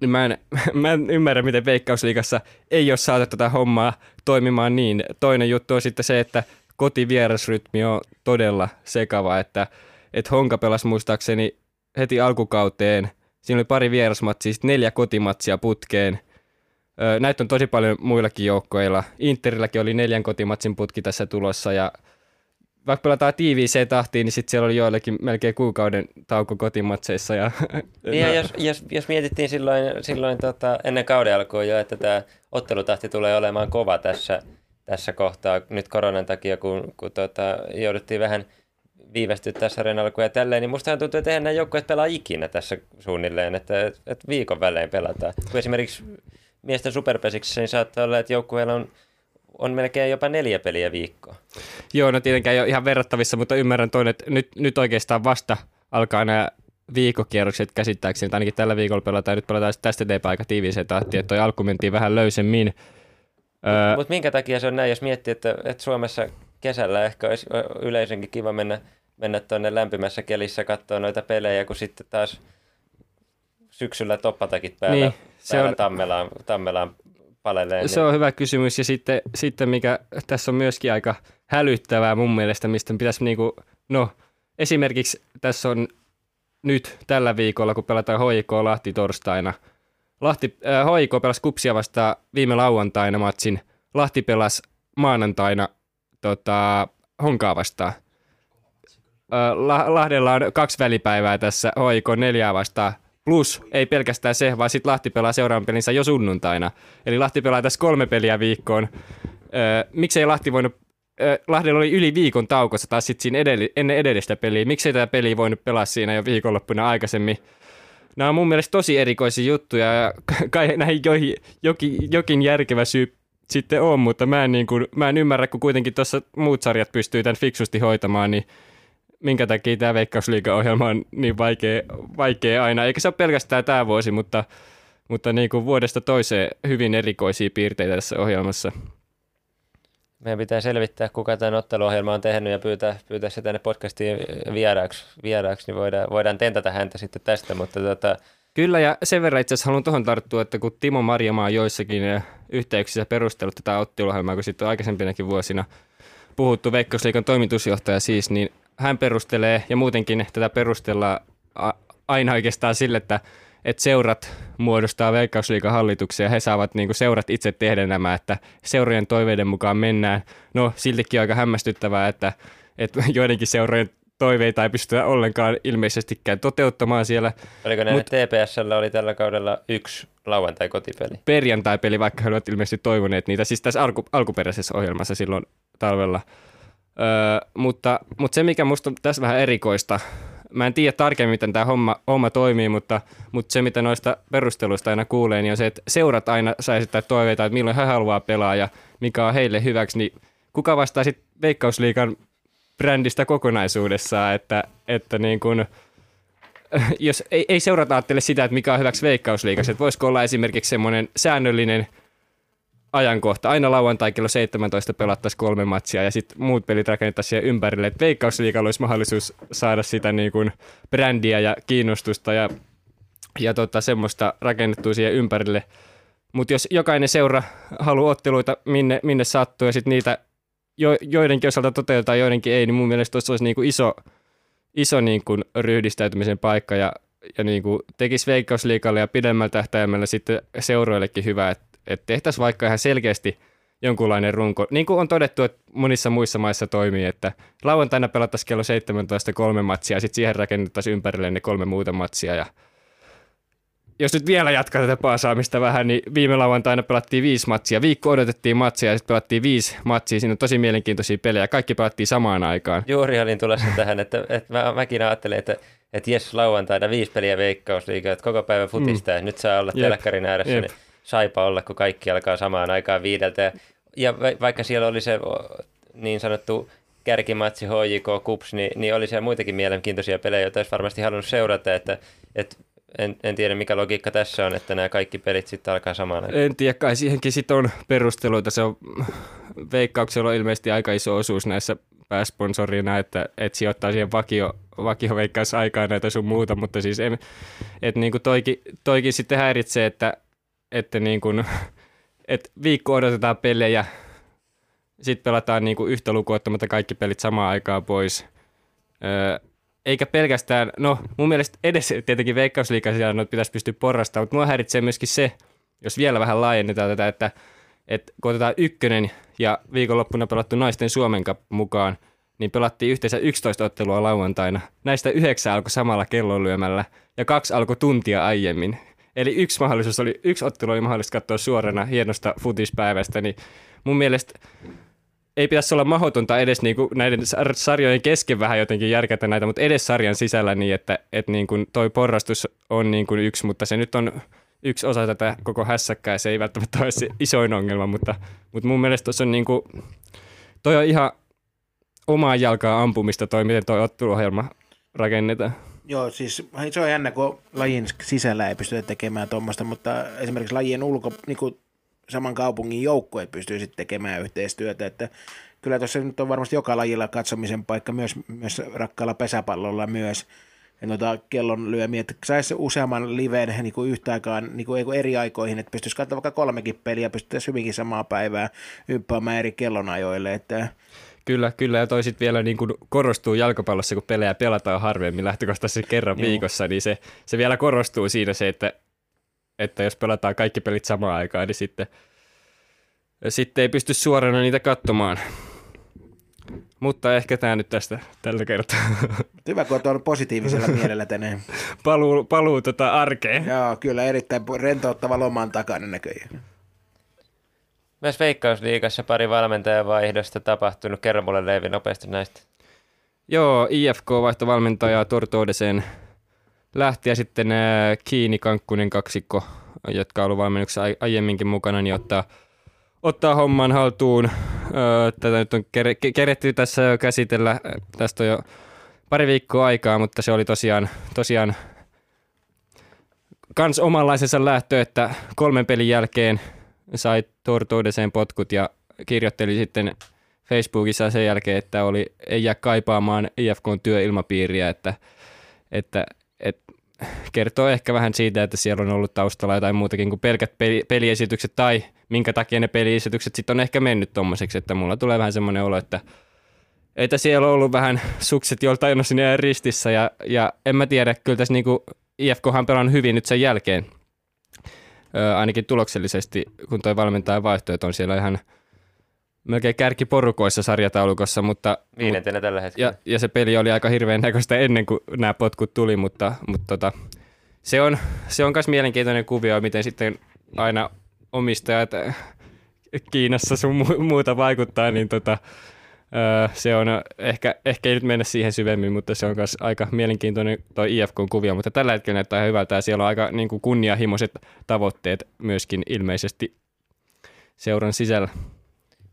Niin mä en, <laughs> mä en ymmärrä, miten Veikkausliigassa ei ole saatu tätä hommaa toimimaan niin. Toinen juttu on sitten se, että kotivierasrytmi on todella sekava, että, että Honka pelasi muistaakseni heti alkukauteen. Siinä oli pari vierasmatsia, sitten neljä kotimatsia putkeen. Näitä on tosi paljon muillakin joukkoilla. Interilläkin oli neljän kotimatsin putki tässä tulossa ja vaikka pelataan tiiviiseen tahtiin, niin sitten siellä oli joillekin melkein kuukauden tauko kotimatseissa. Ja, niin ja jos, jos, jos, mietittiin silloin, silloin tota, ennen kauden alkua jo, että tämä ottelutahti tulee olemaan kova tässä, tässä kohtaa nyt koronan takia, kun, kun tota, jouduttiin vähän viivästyttää sarjan alkuun ja tälleen, niin musta tuntuu, että eihän nämä joukkueet pelaa ikinä tässä suunnilleen, että, että viikon välein pelataan. Kun esimerkiksi miesten superpesiksessä niin saattaa olla, että joukkueella on on melkein jopa neljä peliä viikkoa. Joo, no tietenkään ei ole ihan verrattavissa, mutta ymmärrän toinen, että nyt, nyt oikeastaan vasta alkaa nämä viikokierrokset käsittääkseni, ainakin tällä viikolla pelataan, nyt pelataan tästä eteenpäin aika tiiviiseen tahtiin, että toi alku mentiin vähän löysemmin. Öö, Mutta minkä takia se on näin, jos miettii, että, että Suomessa kesällä ehkä olisi yleisenkin kiva mennä, mennä tuonne lämpimässä kelissä katsoa noita pelejä, kun sitten taas syksyllä toppatakit päällä, niin, se päällä on... Tammelaan, Tammelaan paleleen. Se on hyvä kysymys ja sitten, sitten mikä tässä on myöskin aika hälyttävää mun mielestä, mistä pitäisi niinku, no esimerkiksi tässä on nyt tällä viikolla, kun pelataan HIK Lahti torstaina. Lahti, äh, HIK pelasi Kupsia vastaan viime lauantaina matsin. Lahti pelasi maanantaina tota, Honkaa vastaan. Äh, Lahdella on kaksi välipäivää tässä HIK neljää vastaan Plus ei pelkästään se, vaan sitten Lahti pelaa seuraavan pelinsä jo sunnuntaina. Eli Lahti pelaa tässä kolme peliä viikkoon. Öö, miksei Lahti voinut öö, Lahdella oli yli viikon taukossa taas sitten siinä edell- ennen edellistä peliä. Miksei tätä peliä voinut pelaa siinä jo viikonloppuna aikaisemmin? Nämä on mun mielestä tosi erikoisia juttuja ja kai näihin joihin, jokin, jokin järkevä syy sitten on, mutta mä en, niin kuin, mä en ymmärrä, kun kuitenkin tuossa muut sarjat pystyy tämän fiksusti hoitamaan, niin minkä takia tämä Veikkausliiga-ohjelma on niin vaikea, vaikea aina. Eikä se ole pelkästään tämä vuosi, mutta, mutta niin kuin vuodesta toiseen hyvin erikoisia piirteitä tässä ohjelmassa. Meidän pitää selvittää, kuka tämän otteluohjelma on tehnyt ja pyytää, pyytää se tänne podcastiin vieraaksi, vieraaksi niin voidaan, voidaan tentata häntä sitten tästä, mutta tota, Kyllä, ja sen verran itse asiassa haluan tuohon tarttua, että kun Timo Marjamaa on joissakin yhteyksissä perustellut tätä otteluohjelmaa, kun sitten on aikaisempinakin vuosina puhuttu Veikkausliikan toimitusjohtaja siis, niin hän perustelee ja muutenkin tätä perustellaan aina oikeastaan sille, että, että seurat muodostaa Veikkausliikan hallituksia ja he saavat niin seurat itse tehdä nämä, että seurojen toiveiden mukaan mennään. No siltikin aika hämmästyttävää, että, että <laughs> joidenkin seurojen toiveita ei pystytä ollenkaan ilmeisestikään toteuttamaan siellä. Oliko ne Mut, TPSllä oli tällä kaudella yksi lauantai-kotipeli? Perjantai-peli, vaikka he olivat ilmeisesti toivoneet niitä, siis tässä alku, alkuperäisessä ohjelmassa silloin talvella – Öö, mutta, mutta se, mikä on tässä vähän erikoista, mä en tiedä tarkemmin, miten tämä homma, homma toimii, mutta, mutta se, mitä noista perusteluista aina kuulee, niin on se, että seurat aina saa esittää toiveita, että milloin he haluaa pelaa ja mikä on heille hyväksi, niin kuka vastaa sitten Veikkausliikan brändistä kokonaisuudessaan, että, että niin kun, <laughs> jos ei, ei seurata ajattele sitä, että mikä on hyväksi Veikkausliikassa, että voisiko olla esimerkiksi semmoinen säännöllinen – ajankohta. Aina lauantai kello 17 pelattaisiin kolme matsia ja sitten muut pelit rakennettaisiin siihen ympärille. Että Veikkausliigalla olisi mahdollisuus saada sitä niin kuin brändiä ja kiinnostusta ja, ja tota, semmoista rakennettua siihen ympärille. Mutta jos jokainen seura haluaa otteluita minne, minne sattuu ja sitten niitä jo, joidenkin osalta toteutetaan, joidenkin ei, niin mun mielestä tuossa olisi niin kuin iso, iso niin kuin ryhdistäytymisen paikka ja, ja niin kuin tekisi Veikkausliikalle ja pidemmällä tähtäimellä sitten seuroillekin hyvä, että että tehtäisiin vaikka ihan selkeästi jonkunlainen runko. Niin kuin on todettu, että monissa muissa maissa toimii, että lauantaina pelattaisiin kello 17 kolme matsia ja sitten siihen rakennettaisiin ympärille ne kolme muuta matsia ja jos nyt vielä jatkaa tätä paasaamista vähän, niin viime lauantaina pelattiin viisi matsia. Viikko odotettiin matsia ja sitten pelattiin viisi matsia. Siinä on tosi mielenkiintoisia pelejä. Kaikki pelattiin samaan aikaan. Juuri olin tulossa tähän, että, että mä, mäkin ajattelin, että, että jes lauantaina viisi peliä veikkausliigaa, että koko päivä futista mm. ja nyt saa olla telkkarin ääressä. Jep. Niin saipa olla, kun kaikki alkaa samaan aikaan viideltä. Ja, vaikka siellä oli se niin sanottu kärkimatsi HJK Kups, niin, niin oli siellä muitakin mielenkiintoisia pelejä, joita olisi varmasti halunnut seurata, että, että en, en tiedä mikä logiikka tässä on, että nämä kaikki pelit sitten alkaa samana. En tiedä, kai siihenkin sitten on perusteluita. Se on, veikkauksella on ilmeisesti aika iso osuus näissä pääsponsorina, että, että sijoittaa siihen vakio, vakio aikaa näitä sun muuta, mutta siis en, että niin kuin toikin, toikin sitten häiritsee, että, että niin kuin, <laughs> että viikko odotetaan pelejä, sitten pelataan niin kuin yhtä lukuottamatta kaikki pelit samaan aikaan pois. Öö, eikä pelkästään, no mun mielestä edes tietenkin veikkausliikaisia pitäisi pystyä porrastamaan, mutta mua häiritsee myöskin se, jos vielä vähän laajennetaan tätä, että, että kun otetaan ykkönen ja viikonloppuna pelattu naisten Suomen mukaan, niin pelattiin yhteensä 11 ottelua lauantaina. Näistä yhdeksän alkoi samalla kellonlyömällä ja kaksi alkoi tuntia aiemmin. Eli yksi mahdollisuus oli, yksi ottelu oli mahdollista katsoa suorana hienosta futispäivästä, niin mun mielestä ei pitäisi olla mahdotonta edes niin kuin näiden sarjojen kesken vähän jotenkin järkätä näitä, mutta edes sarjan sisällä niin, että, että niin kuin toi porrastus on niin kuin yksi, mutta se nyt on yksi osa tätä koko hässäkkää, se ei välttämättä ole se isoin ongelma, mutta, mutta mun mielestä tuossa on niin kuin, toi on ihan omaa jalkaa ampumista toi, miten toi otteluohjelma rakennetaan. Joo, siis se on jännä, kun lajin sisällä ei pystytä tekemään tuommoista, mutta esimerkiksi lajien ulko, niin kuin saman kaupungin joukkueet pystyy sitten tekemään yhteistyötä, että kyllä tuossa nyt on varmasti joka lajilla katsomisen paikka, myös, myös rakkaalla pesäpallolla myös, ja noita kellon lyömiä, että saisi useamman liveen niin kuin yhtä aikaan niin kuin eri aikoihin, että pystyisi katsomaan vaikka kolmekin peliä, pystyisi hyvinkin samaa päivää ympäämään eri kellonajoille, että Kyllä, kyllä, ja toi sitten vielä niin kuin korostuu jalkapallossa, kun pelejä pelataan harvemmin lähtökohtaisesti kerran Joo. viikossa, niin se, se vielä korostuu siinä se, että että jos pelataan kaikki pelit samaan aikaan, niin sitten, sitten ei pysty suorana niitä katsomaan. Mutta ehkä tämä nyt tästä tällä kertaa. <laughs> Hyvä, kun on positiivisella <laughs> mielellä tänään. paluu, paluu tota arkeen. Joo, kyllä erittäin rentouttava loman takana näköjään. Myös Veikkausliigassa pari valmentajan vaihdosta tapahtunut. Kerro mulle Leivi nopeasti näistä. Joo, IFK vaihto valmentajaa Tortoodeseen lähti ja sitten äh, Kiini Kankkunen kaksikko, jotka on ollut valmennuksessa aiemminkin mukana, niin ottaa, ottaa homman haltuun. Äh, tätä nyt on keretty tässä jo käsitellä, tästä on jo pari viikkoa aikaa, mutta se oli tosiaan, tosiaan kans omanlaisensa lähtö, että kolmen pelin jälkeen sai Tortoudeseen potkut ja kirjoitteli sitten Facebookissa sen jälkeen, että oli, ei jää kaipaamaan IFKn työilmapiiriä, että, että kertoo ehkä vähän siitä, että siellä on ollut taustalla jotain muutakin kuin pelkät peli- peliesitykset tai minkä takia ne peliesitykset sitten on ehkä mennyt tommoseksi, että mulla tulee vähän semmoinen olo, että että siellä on ollut vähän sukset joltain on sinne ristissä ja, ja en mä tiedä, kyllä tässä niinku IFKhan pelannut hyvin nyt sen jälkeen, Ö, ainakin tuloksellisesti, kun toi valmentaja vaihtoi, että on siellä ihan – melkein kärkiporukoissa sarjataulukossa, mutta... Viidentenä mut, tällä hetkellä. Ja, ja, se peli oli aika hirveän näköistä ennen kuin nämä potkut tuli, mutta, mutta tota, se on se on myös mielenkiintoinen kuvio, miten sitten aina omistajat Kiinassa sun muuta vaikuttaa, niin tota, se on ehkä, ehkä ei nyt mennä siihen syvemmin, mutta se on myös aika mielenkiintoinen toi IFK-kuvio, mutta tällä hetkellä näyttää hyvältä ja siellä on aika niin kuin kunnianhimoiset tavoitteet myöskin ilmeisesti seuran sisällä.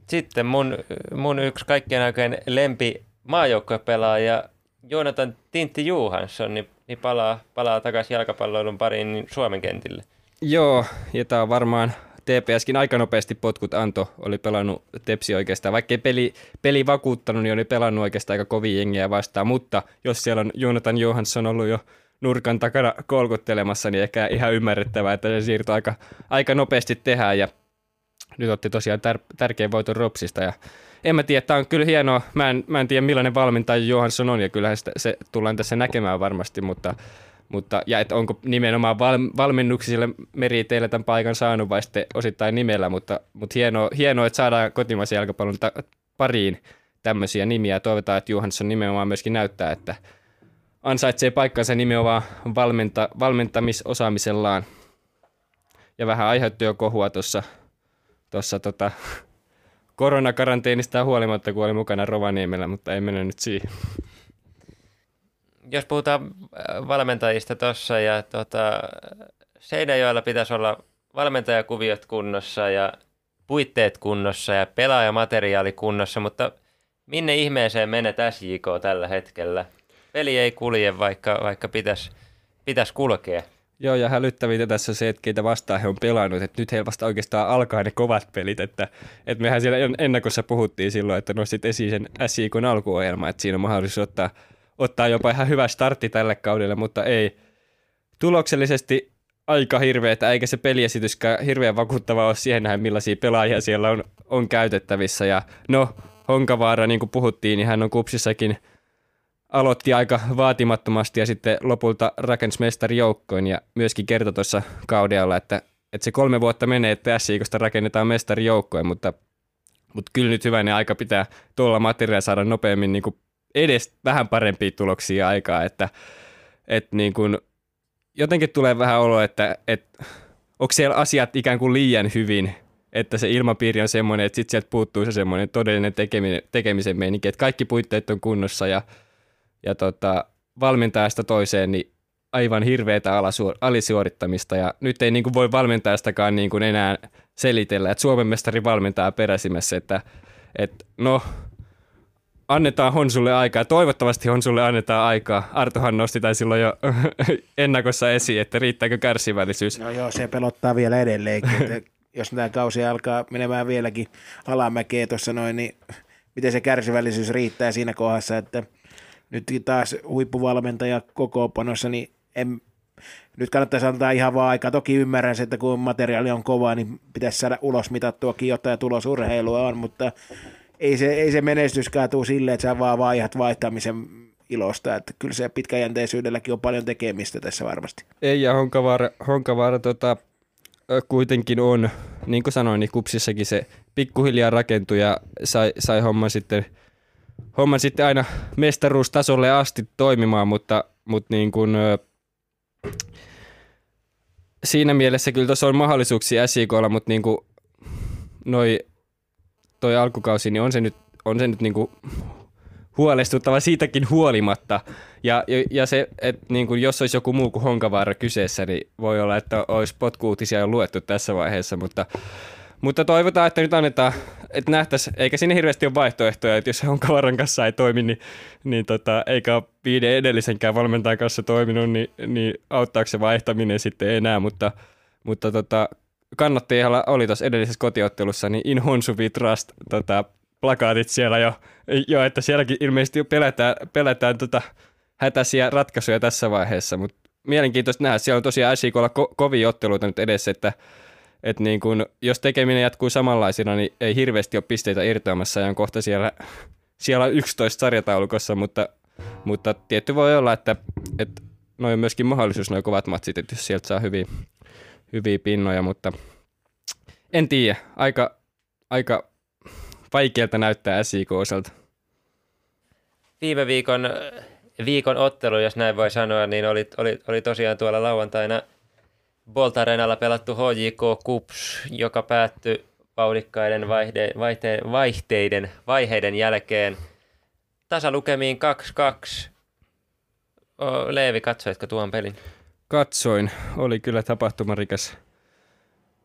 Sitten mun, mun yksi kaikkien aikojen lempi maajoukkuepelaaja Jonathan Tintti Johansson niin, niin palaa, palaa takaisin jalkapalloilun pariin niin Suomen kentille. Joo, ja tämä on varmaan TPSkin aika nopeasti potkut anto, oli pelannut Tepsi oikeastaan, vaikkei peli, peli vakuuttanut, niin oli pelannut oikeastaan aika kovin jengiä vastaan, mutta jos siellä on Jonathan Johansson ollut jo nurkan takana kolkuttelemassa, niin ehkä ihan ymmärrettävää, että se siirto aika, aika nopeasti tehdään. Ja nyt otti tosiaan tär- tärkeän voiton Ropsista. Ja en mä tiedä, tämä on kyllä hienoa. Mä en, mä en tiedä millainen valmentaja Johansson on ja kyllähän sitä, se tullaan tässä näkemään varmasti, mutta, mutta ja että onko nimenomaan val, valmennuksille meriteillä tämän paikan saanut vai sitten osittain nimellä, mutta, mutta hienoa, hienoa, että saadaan kotimaisen jalkapallon ta- pariin tämmöisiä nimiä. Toivotaan, että Johansson nimenomaan myöskin näyttää, että ansaitsee paikkansa nimenomaan valmenta, valmentamisosaamisellaan. Ja vähän aiheutti jo kohua tuossa tuossa tota, <laughs> koronakaranteenista huolimatta, kun oli mukana Rovaniemellä, mutta ei mennä nyt siihen. Jos puhutaan äh, valmentajista tuossa ja tota, Seinäjoella pitäisi olla valmentajakuviot kunnossa ja puitteet kunnossa ja pelaajamateriaali kunnossa, mutta minne ihmeeseen menet SJK tällä hetkellä? Peli ei kulje, vaikka, vaikka pitäisi pitäis kulkea. Joo, ja hälyttävintä tässä se, että keitä vastaan he on pelannut, että nyt heillä vasta oikeastaan alkaa ne kovat pelit, että, että mehän siellä ennakossa puhuttiin silloin, että nostit esiin sen SJKn alkuohjelma, että siinä on mahdollisuus ottaa, ottaa jopa ihan hyvä startti tälle kaudelle, mutta ei. Tuloksellisesti aika hirveetä, eikä se peliesityskään hirveän vakuuttava ole siihen nähdä, millaisia pelaajia siellä on, on käytettävissä. Ja no, Honkavaara, niin kuin puhuttiin, niin hän on kupsissakin aloitti aika vaatimattomasti ja sitten lopulta rakensi mestarijoukkoin ja myöskin kertoi tuossa kaudella, että, että se kolme vuotta menee, että SIKosta rakennetaan mestarijoukkoin, mutta, mutta kyllä nyt hyvänä aika pitää tuolla materiaalilla saada nopeammin niin kuin edes vähän parempia tuloksia aikaa, että, että niin kuin jotenkin tulee vähän olo, että, että onko siellä asiat ikään kuin liian hyvin, että se ilmapiiri on semmoinen, että sitten sieltä puuttuu se semmoinen todellinen tekeminen, tekemisen meininki, että kaikki puitteet on kunnossa ja, ja tota, valmentajasta toiseen niin aivan hirveätä alisuorittamista ja nyt ei niin kuin voi valmentajastakaan niin kuin enää selitellä, että Suomen mestari valmentaa peräsimässä, että, että no annetaan Honsulle aikaa. Toivottavasti Honsulle annetaan aikaa. Artohan nosti tai silloin jo <laughs> ennakossa esiin, että riittääkö kärsivällisyys. No joo, se pelottaa vielä edelleenkin. Että jos tämä kausi alkaa menemään vieläkin alamäkeä tuossa noin, niin miten se kärsivällisyys riittää siinä kohdassa, että nyt taas huippuvalmentaja kokoopanossa, niin en, nyt kannattaisi antaa ihan vaan aikaa. Toki ymmärrän se, että kun materiaali on kova, niin pitäisi saada ulos mitattuakin jotain tulosurheilua on, mutta ei se, ei se menestyskään tule silleen, että sä vaan vaihdat vaihtamisen ilosta, että kyllä se pitkäjänteisyydelläkin on paljon tekemistä tässä varmasti. Ei, ja Honkavaara, Honkavaara tota, kuitenkin on, niin kuin sanoin, niin kupsissakin se pikkuhiljaa rakentui ja sai, sai homman sitten, homman sitten aina mestaruustasolle asti toimimaan, mutta, mutta niin kuin, siinä mielessä kyllä tuossa on mahdollisuuksia SIKlla, mutta niin kuin noi toi alkukausi, niin on se nyt, on se nyt niinku huolestuttava siitäkin huolimatta. Ja, ja, ja se, että niin jos olisi joku muu kuin Honkavaara kyseessä, niin voi olla, että olisi potkuutisia jo luettu tässä vaiheessa, mutta, mutta toivotaan, että nyt annetaan, että nähtäisiin, eikä sinne hirveästi ole vaihtoehtoja, että jos Honkavaaran kanssa ei toimi, niin, niin tota, eikä viiden edellisenkään valmentajan kanssa toiminut, niin, niin auttaako se vaihtaminen sitten enää, mutta, mutta tota, kannattajilla oli tuossa edellisessä kotiottelussa, niin In Honsu We Trust tota, plakaatit siellä jo, jo, että sielläkin ilmeisesti pelätään, pelätään tota, hätäisiä ratkaisuja tässä vaiheessa, mutta mielenkiintoista nähdä. Siellä on tosiaan SIKlla ko- kovia otteluita nyt edessä, että että niin kun, jos tekeminen jatkuu samanlaisena, niin ei hirveästi ole pisteitä irtoamassa ja on kohta siellä, siellä 11 sarjataulukossa, mutta, mutta tietty voi olla, että, että noin on myöskin mahdollisuus noin kovat matsit, että jos sieltä saa hyviä, hyviä pinnoja, mutta en tiedä. Aika, aika vaikealta näyttää SIK osalta. Viime viikon, viikon ottelu, jos näin voi sanoa, niin oli, oli, oli tosiaan tuolla lauantaina Bolt Arenalla pelattu HJK Kups, joka päättyi vauhdikkaiden vaihde, vaihte, vaihteiden, vaiheiden jälkeen tasalukemiin 2-2. Leevi, katsoitko tuon pelin? Katsoin. Oli kyllä tapahtumarikas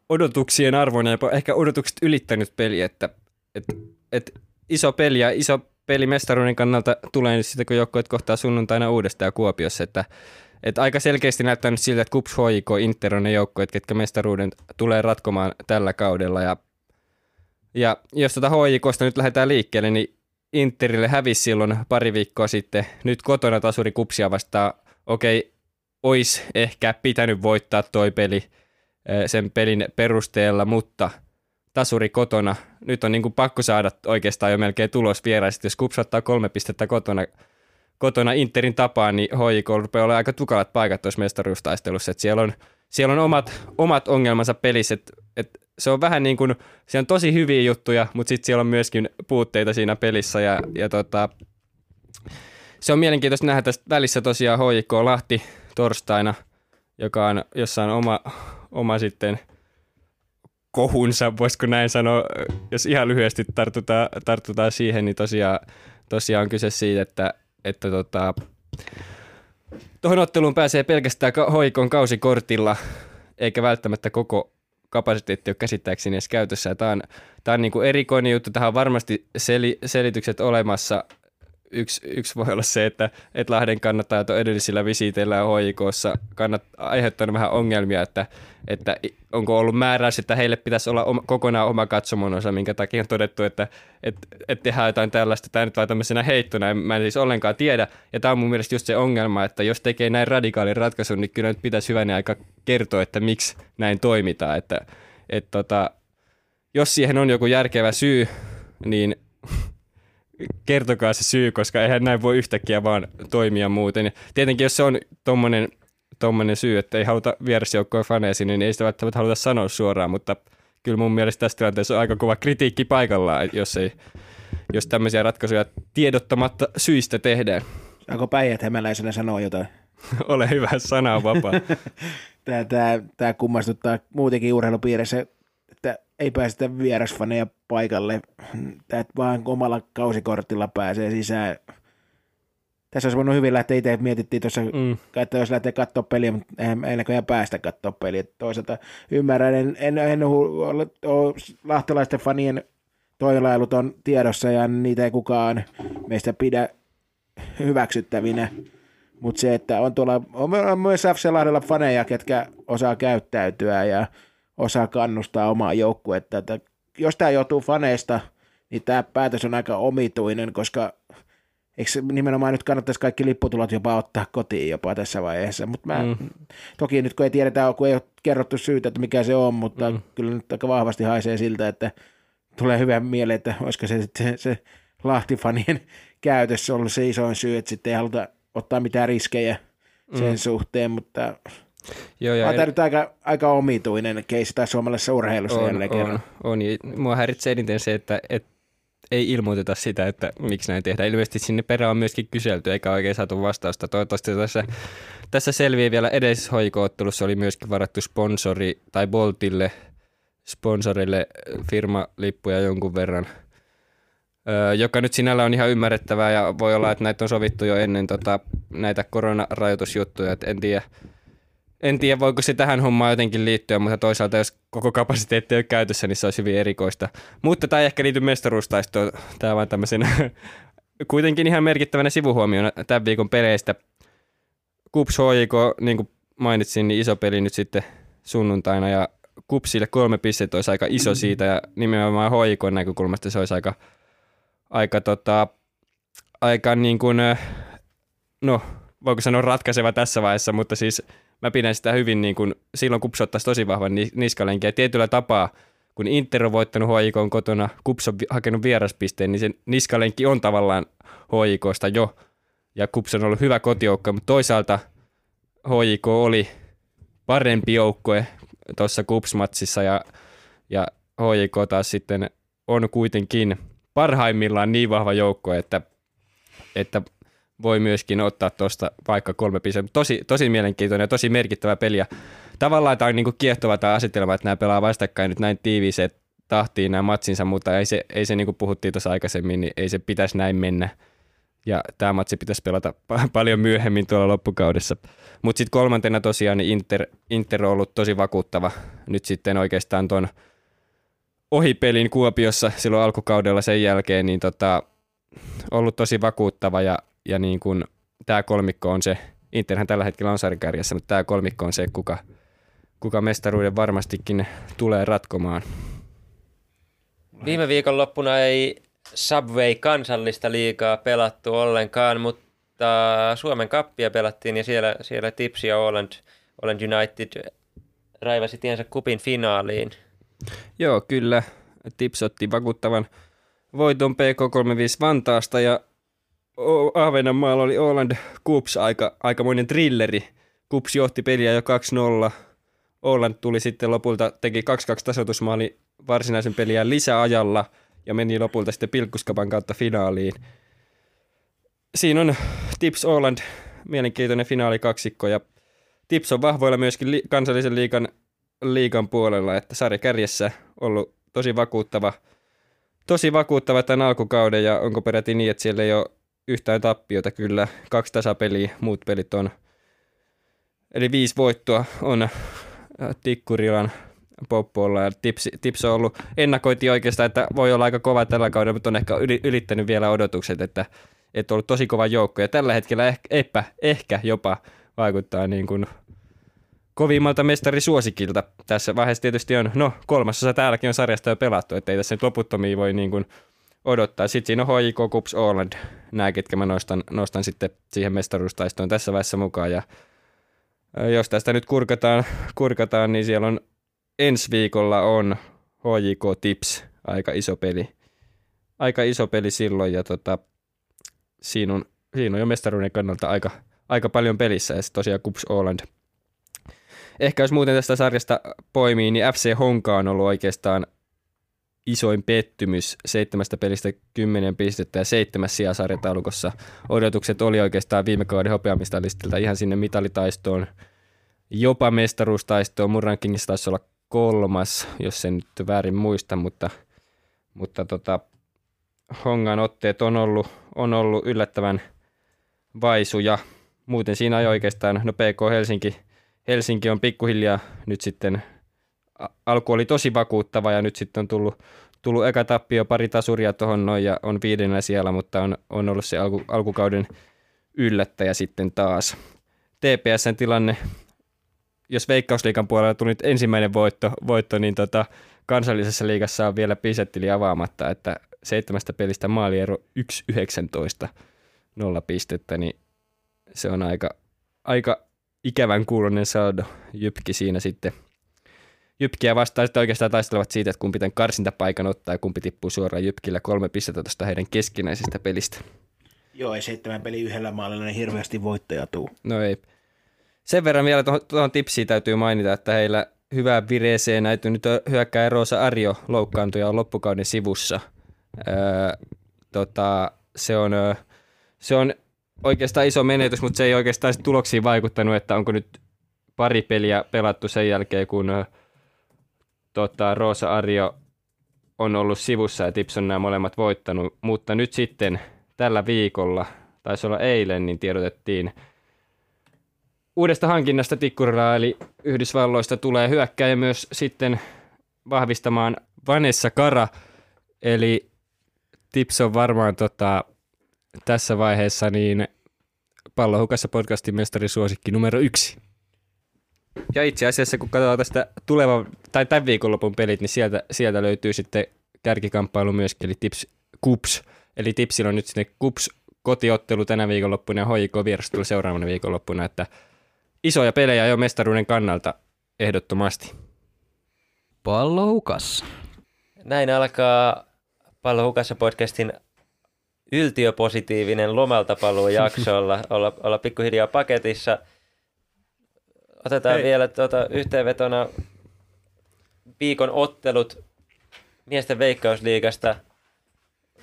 odotuksien arvoinen, jopa ehkä odotukset ylittänyt peli, että et, et iso peli ja iso peli mestaruuden kannalta tulee nyt sitten, kun joukkueet kohtaa sunnuntaina uudestaan Kuopiossa, että et aika selkeästi näyttää nyt siltä, että KuPS, HJK, Inter on ne joukkueet, ketkä mestaruuden tulee ratkomaan tällä kaudella. Ja, ja jos tuota HJKsta nyt lähdetään liikkeelle, niin Interille hävisi silloin pari viikkoa sitten. Nyt kotona tasuri kupsia vastaan. Okei, olisi ehkä pitänyt voittaa toi peli sen pelin perusteella, mutta tasuri kotona. Nyt on niin kuin pakko saada oikeastaan jo melkein tulos vieraista. Jos Kups ottaa kolme pistettä kotona, kotona Interin tapaan, niin HJK rupeaa olemaan aika tukalat paikat tuossa mestaruustaistelussa. Että siellä on, siellä on omat, omat ongelmansa pelissä, että, että se on vähän niin kuin, siellä on tosi hyviä juttuja, mutta sitten siellä on myöskin puutteita siinä pelissä ja, ja tota, se on mielenkiintoista nähdä tästä välissä tosiaan HJK Lahti torstaina, joka on jossain oma, oma sitten kohunsa, voisiko näin sanoa, jos ihan lyhyesti tartutaan, tartutaan siihen, niin tosiaan, tosiaan on kyse siitä, että, että tota, tuohon otteluun pääsee pelkästään hoikon kausikortilla, eikä välttämättä koko kapasiteetti ole käsittääkseni edes käytössä. Tämä on, tämä on niin kuin erikoinen juttu, tähän on varmasti seli, selitykset olemassa. Yksi, yksi voi olla se, että, että Lahden kannattajat on edellisillä visiiteillä ja HIKssa kannat, aiheuttanut vähän ongelmia, että, että onko ollut määräys, että heille pitäisi olla oma, kokonaan oma katsomon osa, minkä takia on todettu, että, että, että tehdään jotain tällaista. Tämä nyt vaan tämmöisenä heittona, mä en siis ollenkaan tiedä. Ja tämä on mun mielestä just se ongelma, että jos tekee näin radikaalin ratkaisun, niin kyllä nyt pitäisi hyvänä aika kertoa, että miksi näin toimitaan. Että, että tota, jos siihen on joku järkevä syy, niin kertokaa se syy, koska eihän näin voi yhtäkkiä vaan toimia muuten. Ja tietenkin jos se on tommonen, tommonen syy, että ei haluta vierasjoukkoja faneja sinne, niin ei sitä välttämättä haluta sanoa suoraan, mutta kyllä mun mielestä tässä tilanteessa on aika kova kritiikki paikallaan, jos, ei, jos tämmöisiä ratkaisuja tiedottamatta syistä tehdään. Saako päijät hämäläisenä sanoa jotain? <laughs> Ole hyvä, sana on vapaa. <laughs> Tämä, tämä, tämä kummastuttaa muutenkin urheilupiirissä, ei päästä vierasfaneja paikalle. Tämä vaan omalla kausikortilla pääsee sisään. Tässä olisi voinut hyvin lähteä itse, mietittiin tuossa, mm. että jos lähtee katsoa peliä, mutta eihän ei näköjään päästä katsoa peliä. Toisaalta ymmärrän, en, en, en ole, ole lahtelaisten fanien toilailut on tiedossa ja niitä ei kukaan meistä pidä hyväksyttävinä. Mutta se, että on tuolla, on, on myös FC Lahdella faneja, ketkä osaa käyttäytyä ja osaa kannustaa omaa joukkuetta. Että jos tämä joutuu faneista, niin tämä päätös on aika omituinen, koska eikö nimenomaan nyt kannattaisi kaikki lipputulot jopa ottaa kotiin jopa tässä vaiheessa. Mutta mä, mm. toki nyt kun ei tiedetä, kun ei ole kerrottu syytä, että mikä se on, mutta mm. kyllä nyt aika vahvasti haisee siltä, että tulee hyvä mieleen, että olisiko se sitten se Lahtifanien käytössä ollut se isoin syy, että sitten ei haluta ottaa mitään riskejä sen mm. suhteen, mutta Joo, ja tämä nyt aika, aika omituinen keissi tässä suomalaisessa urheilussa on, jälleen on, On, on. Mua häiritsee eniten se, että, että ei ilmoiteta sitä, että miksi näin tehdään. Ilmeisesti sinne perään on myöskin kyselty, eikä oikein saatu vastausta. Toivottavasti tässä, tässä selviää vielä edes hoikoottelussa oli myöskin varattu sponsori tai Boltille sponsorille firmalippuja jonkun verran – joka nyt sinällä on ihan ymmärrettävää ja voi olla, että näitä on sovittu jo ennen tota, näitä koronarajoitusjuttuja, että en tiedä, en tiedä, voiko se tähän hommaan jotenkin liittyä, mutta toisaalta jos koko kapasiteetti ei ole käytössä, niin se olisi hyvin erikoista. Mutta tämä ei ehkä liity mestaruustaistoon, tämä vaan tämmöisenä <laughs> kuitenkin ihan merkittävänä sivuhuomiona tämän viikon peleistä. Kups HJK, niin kuin mainitsin, niin iso peli nyt sitten sunnuntaina ja Kupsille kolme pistettä olisi aika iso siitä ja nimenomaan HJK näkökulmasta se olisi aika aika, tota, aika niin kuin, no voiko sanoa ratkaiseva tässä vaiheessa, mutta siis mä pidän sitä hyvin niin kuin, silloin Kups ottaisi tosi vahvan niskalenkin. Ja tietyllä tapaa, kun Inter on voittanut HIK kotona, Kups on hakenut vieraspisteen, niin se niskalenki on tavallaan HIKsta jo, ja Kups on ollut hyvä kotijoukko, mutta toisaalta HIK oli parempi joukkue tuossa Kups-matsissa, ja, ja HIK taas sitten on kuitenkin – parhaimmillaan niin vahva joukko, että, että voi myöskin ottaa tuosta vaikka kolme pistettä. Tosi, tosi mielenkiintoinen ja tosi merkittävä peli. Ja tavallaan tämä on niin kiehtova tämä asetelma, että nämä pelaa vastakkain nyt näin tiiviiseen tahtiin nämä matsinsa, mutta ei se, ei se niin kuin puhuttiin tuossa aikaisemmin, niin ei se pitäisi näin mennä. Ja tämä matsi pitäisi pelata paljon myöhemmin tuolla loppukaudessa. Mutta sitten kolmantena tosiaan niin Inter, Inter on ollut tosi vakuuttava nyt sitten oikeastaan tuon – ohipelin Kuopiossa silloin alkukaudella sen jälkeen, niin tota, ollut tosi vakuuttava ja, ja niin kuin, tämä kolmikko on se, Interhän tällä hetkellä on sarjakärjessä, mutta tämä kolmikko on se, kuka, kuka mestaruuden varmastikin tulee ratkomaan. Viime viikon loppuna ei Subway kansallista liikaa pelattu ollenkaan, mutta Suomen kappia pelattiin ja siellä, siellä Tipsi ja Oland, Oland United raivasi tiensä kupin finaaliin. Joo, kyllä. Tips otti vakuuttavan voiton PK35 Vantaasta ja Ahvenanmaalla oli Oland Kups aika, aikamoinen trilleri. Kups johti peliä jo 2-0. Oland tuli sitten lopulta, teki 2-2 tasoitusmaali varsinaisen peliä lisäajalla ja meni lopulta sitten pilkkuskapan kautta finaaliin. Siinä on Tips Oland, mielenkiintoinen kaksikko ja Tips on vahvoilla myöskin li- kansallisen liikan liikan puolella, että sarjakärjessä ollut tosi vakuuttava, tosi vakuuttava tämän alkukauden ja onko peräti niin, että siellä ei ole yhtään tappiota kyllä, kaksi tasapeliä, muut pelit on. Eli viisi voittoa on äh, Tikkurilan poppoilla ja tips, tips on ollut, ennakoitiin oikeastaan, että voi olla aika kova tällä kaudella, mutta on ehkä yli, ylittänyt vielä odotukset, että, että on ollut tosi kova joukko ja tällä hetkellä ehkä, epä, ehkä jopa vaikuttaa niin kuin kovimmalta mestarisuosikilta. Tässä vaiheessa tietysti on, no kolmasosa täälläkin on sarjasta jo pelattu, ettei tässä nyt loputtomia voi niin kuin odottaa. Sitten siinä on HJK, Kups, Åland, nämä, ketkä mä nostan, nostan sitten siihen mestaruustaistoon tässä vaiheessa mukaan. Ja jos tästä nyt kurkataan, kurkataan, niin siellä on ensi viikolla on HJK Tips, aika iso peli. Aika iso peli silloin ja tota, siinä, on, siinä on jo mestaruuden kannalta aika, aika paljon pelissä ja tosiaan Kups Åland. Ehkä jos muuten tästä sarjasta poimii, niin FC Honka on ollut oikeastaan isoin pettymys seitsemästä pelistä kymmenen pistettä ja seitsemäs sijaa sarjataulukossa. Odotukset oli oikeastaan viime kauden hopeamista listiltä ihan sinne mitalitaistoon, jopa mestaruustaistoon. Mun rankingissa taisi olla kolmas, jos sen nyt väärin muista, mutta, mutta tota, Hongan otteet on ollut, on ollut yllättävän vaisuja. Muuten siinä ei oikeastaan, no PK Helsinki, Helsinki on pikkuhiljaa nyt sitten alku oli tosi vakuuttava ja nyt sitten on tullut, tullut eka tappio, pari tasuria tuohon noin ja on viidennä siellä, mutta on, on ollut se alku, alkukauden yllättäjä sitten taas. TPSn tilanne, jos Veikkausliikan puolella tuli nyt ensimmäinen voitto, voitto niin tota, kansallisessa liigassa on vielä pisettili avaamatta, että seitsemästä pelistä maaliero 1-19 nolla pistettä, niin se on aika, aika ikävän kuulonen saldo. Jypki siinä sitten – Jypkiä vastaan sitten oikeastaan taistelevat siitä, että kumpi tämän karsintapaikan ottaa ja kumpi tippuu suoraan Jypkillä kolme pistettä tuosta heidän keskinäisestä pelistä. Joo, ei seitsemän peli yhdellä maalilla niin hirveästi voittaja tuu. No ei. Sen verran vielä tuohon, tuohon tipsiin täytyy mainita, että heillä hyvää vireeseen näytyy nyt hyökkää Roosa Arjo loukkaantui ja on loppukauden sivussa. Öö, tota, se, on, se on oikeastaan iso menetys, mutta se ei oikeastaan tuloksiin vaikuttanut, että onko nyt pari peliä pelattu sen jälkeen, kun tota, Rosa Arjo on ollut sivussa ja Tips on nämä molemmat voittanut, mutta nyt sitten tällä viikolla, taisi olla eilen, niin tiedotettiin uudesta hankinnasta Tikkurilla, eli Yhdysvalloista tulee hyökkäjä myös sitten vahvistamaan Vanessa Kara, eli Tips on varmaan tota, tässä vaiheessa niin pallohukassa podcastin mestarisuosikki numero yksi. Ja itse asiassa, kun katsotaan tästä tulevan, tai tämän viikonlopun pelit, niin sieltä, sieltä löytyy sitten kärkikamppailu myöskin, eli Tips Kups. Eli Tipsillä on nyt sinne Kups kotiottelu tänä viikonloppuna ja HJK vierastelu seuraavana viikonloppuna, että isoja pelejä jo mestaruuden kannalta ehdottomasti. Pallo hukassa. Näin alkaa Pallo hukassa podcastin yltiöpositiivinen lomalta paluu jakso olla, olla, olla pikkuhiljaa paketissa – Otetaan Hei. vielä tuota, yhteenvetona viikon ottelut miesten veikkausliigasta.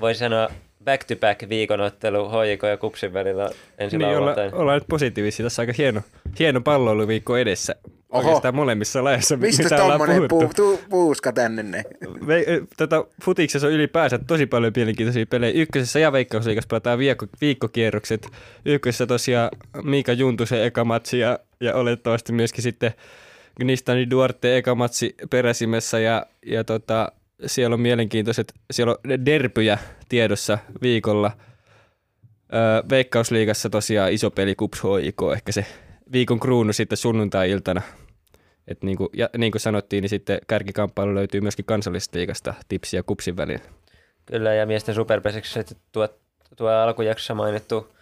Voisi sanoa back-to-back viikonottelu HJK ja Kupsin välillä ensi niin, olla, ollaan nyt positiivisia. Tässä on aika hieno, hieno palloiluviikko edessä. Oho. Oikeastaan molemmissa lajeissa, Mistä mitä tommonen puu, tuu, puuska tänne ne? Ve, tota, futiksessa on ylipäänsä tosi paljon mielenkiintoisia pelejä. Ykkösessä ja Veikkausliigassa pelataan viikko, viikkokierrokset. Ykkösessä tosiaan Miika Juntusen eka matsi ja, ja olettavasti myöskin sitten Gnistani Duarte eka matsi peräsimessä ja, ja tota, siellä on mielenkiintoiset, siellä on derpyjä tiedossa viikolla. Öö, Veikkausliigassa tosiaan iso peli Kups HIK, ehkä se viikon kruunu sitten sunnuntai-iltana. Et niin, kuin, ja niin kuin sanottiin, niin sitten kärkikamppailu löytyy myöskin kansallisesta liigasta Tipsi ja Kupsin välillä. Kyllä, ja miesten superpeseksi tuo, tuo alkujaksossa mainittu,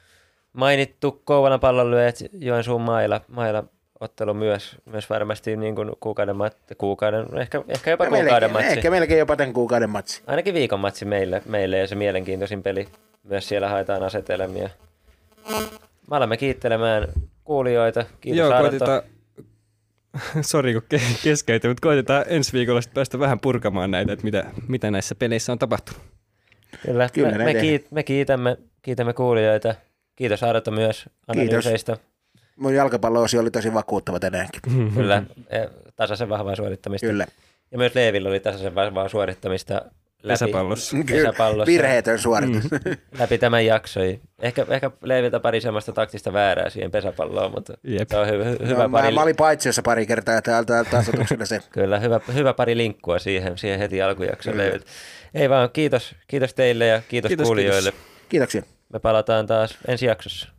mainittu Kouvalan pallonlyöjät Joensuun mailla, mailla ottelu myös, myös varmasti niin kuin kuukauden, mat, kuukauden ehkä, ehkä jopa ja kuukauden melkein, matsi. Ehkä melkein jopa tämän kuukauden matsi. Ainakin viikon matsi meille, meille ja se mielenkiintoisin peli. Myös siellä haetaan asetelmia. Me alamme kiittelemään kuulijoita. Kiitos Joo, koitetaan, <laughs> sori kun keskeytin, mutta koitetaan ensi viikolla päästä vähän purkamaan näitä, että mitä, mitä näissä peleissä on tapahtunut. Kyllä, Kyllä me, me, kiit, me kiitämme, kiitämme kuulijoita. Kiitos Arto myös analyyseista. Kiitos. Mun jalkapallo oli tosi vakuuttava tänäänkin. <laughs> Kyllä, <laughs> e, tasaisen vahvaa suorittamista. Kyllä. Ja myös Leevillä oli tasaisen vahvaa suorittamista Pesäpallossa. pesäpallossa Virheetön suoritus. Mm. läpi tämän jakson. Ehkä, ehkä Leiviltä pari semmoista taktista väärää siihen pesäpalloon, mutta Jep. se on hyvä, hy- hyvä no, pari. mä, mä olin paitsiossa pari kertaa täältä tasotuksella se. <laughs> Kyllä, hyvä, hyvä pari linkkua siihen, siihen heti alkujaksoon Leiviltä. Ei vaan, kiitos, kiitos teille ja kiitos, Kiitos, kuulijoille. Kiitoksia. Me palataan taas ensi jaksossa.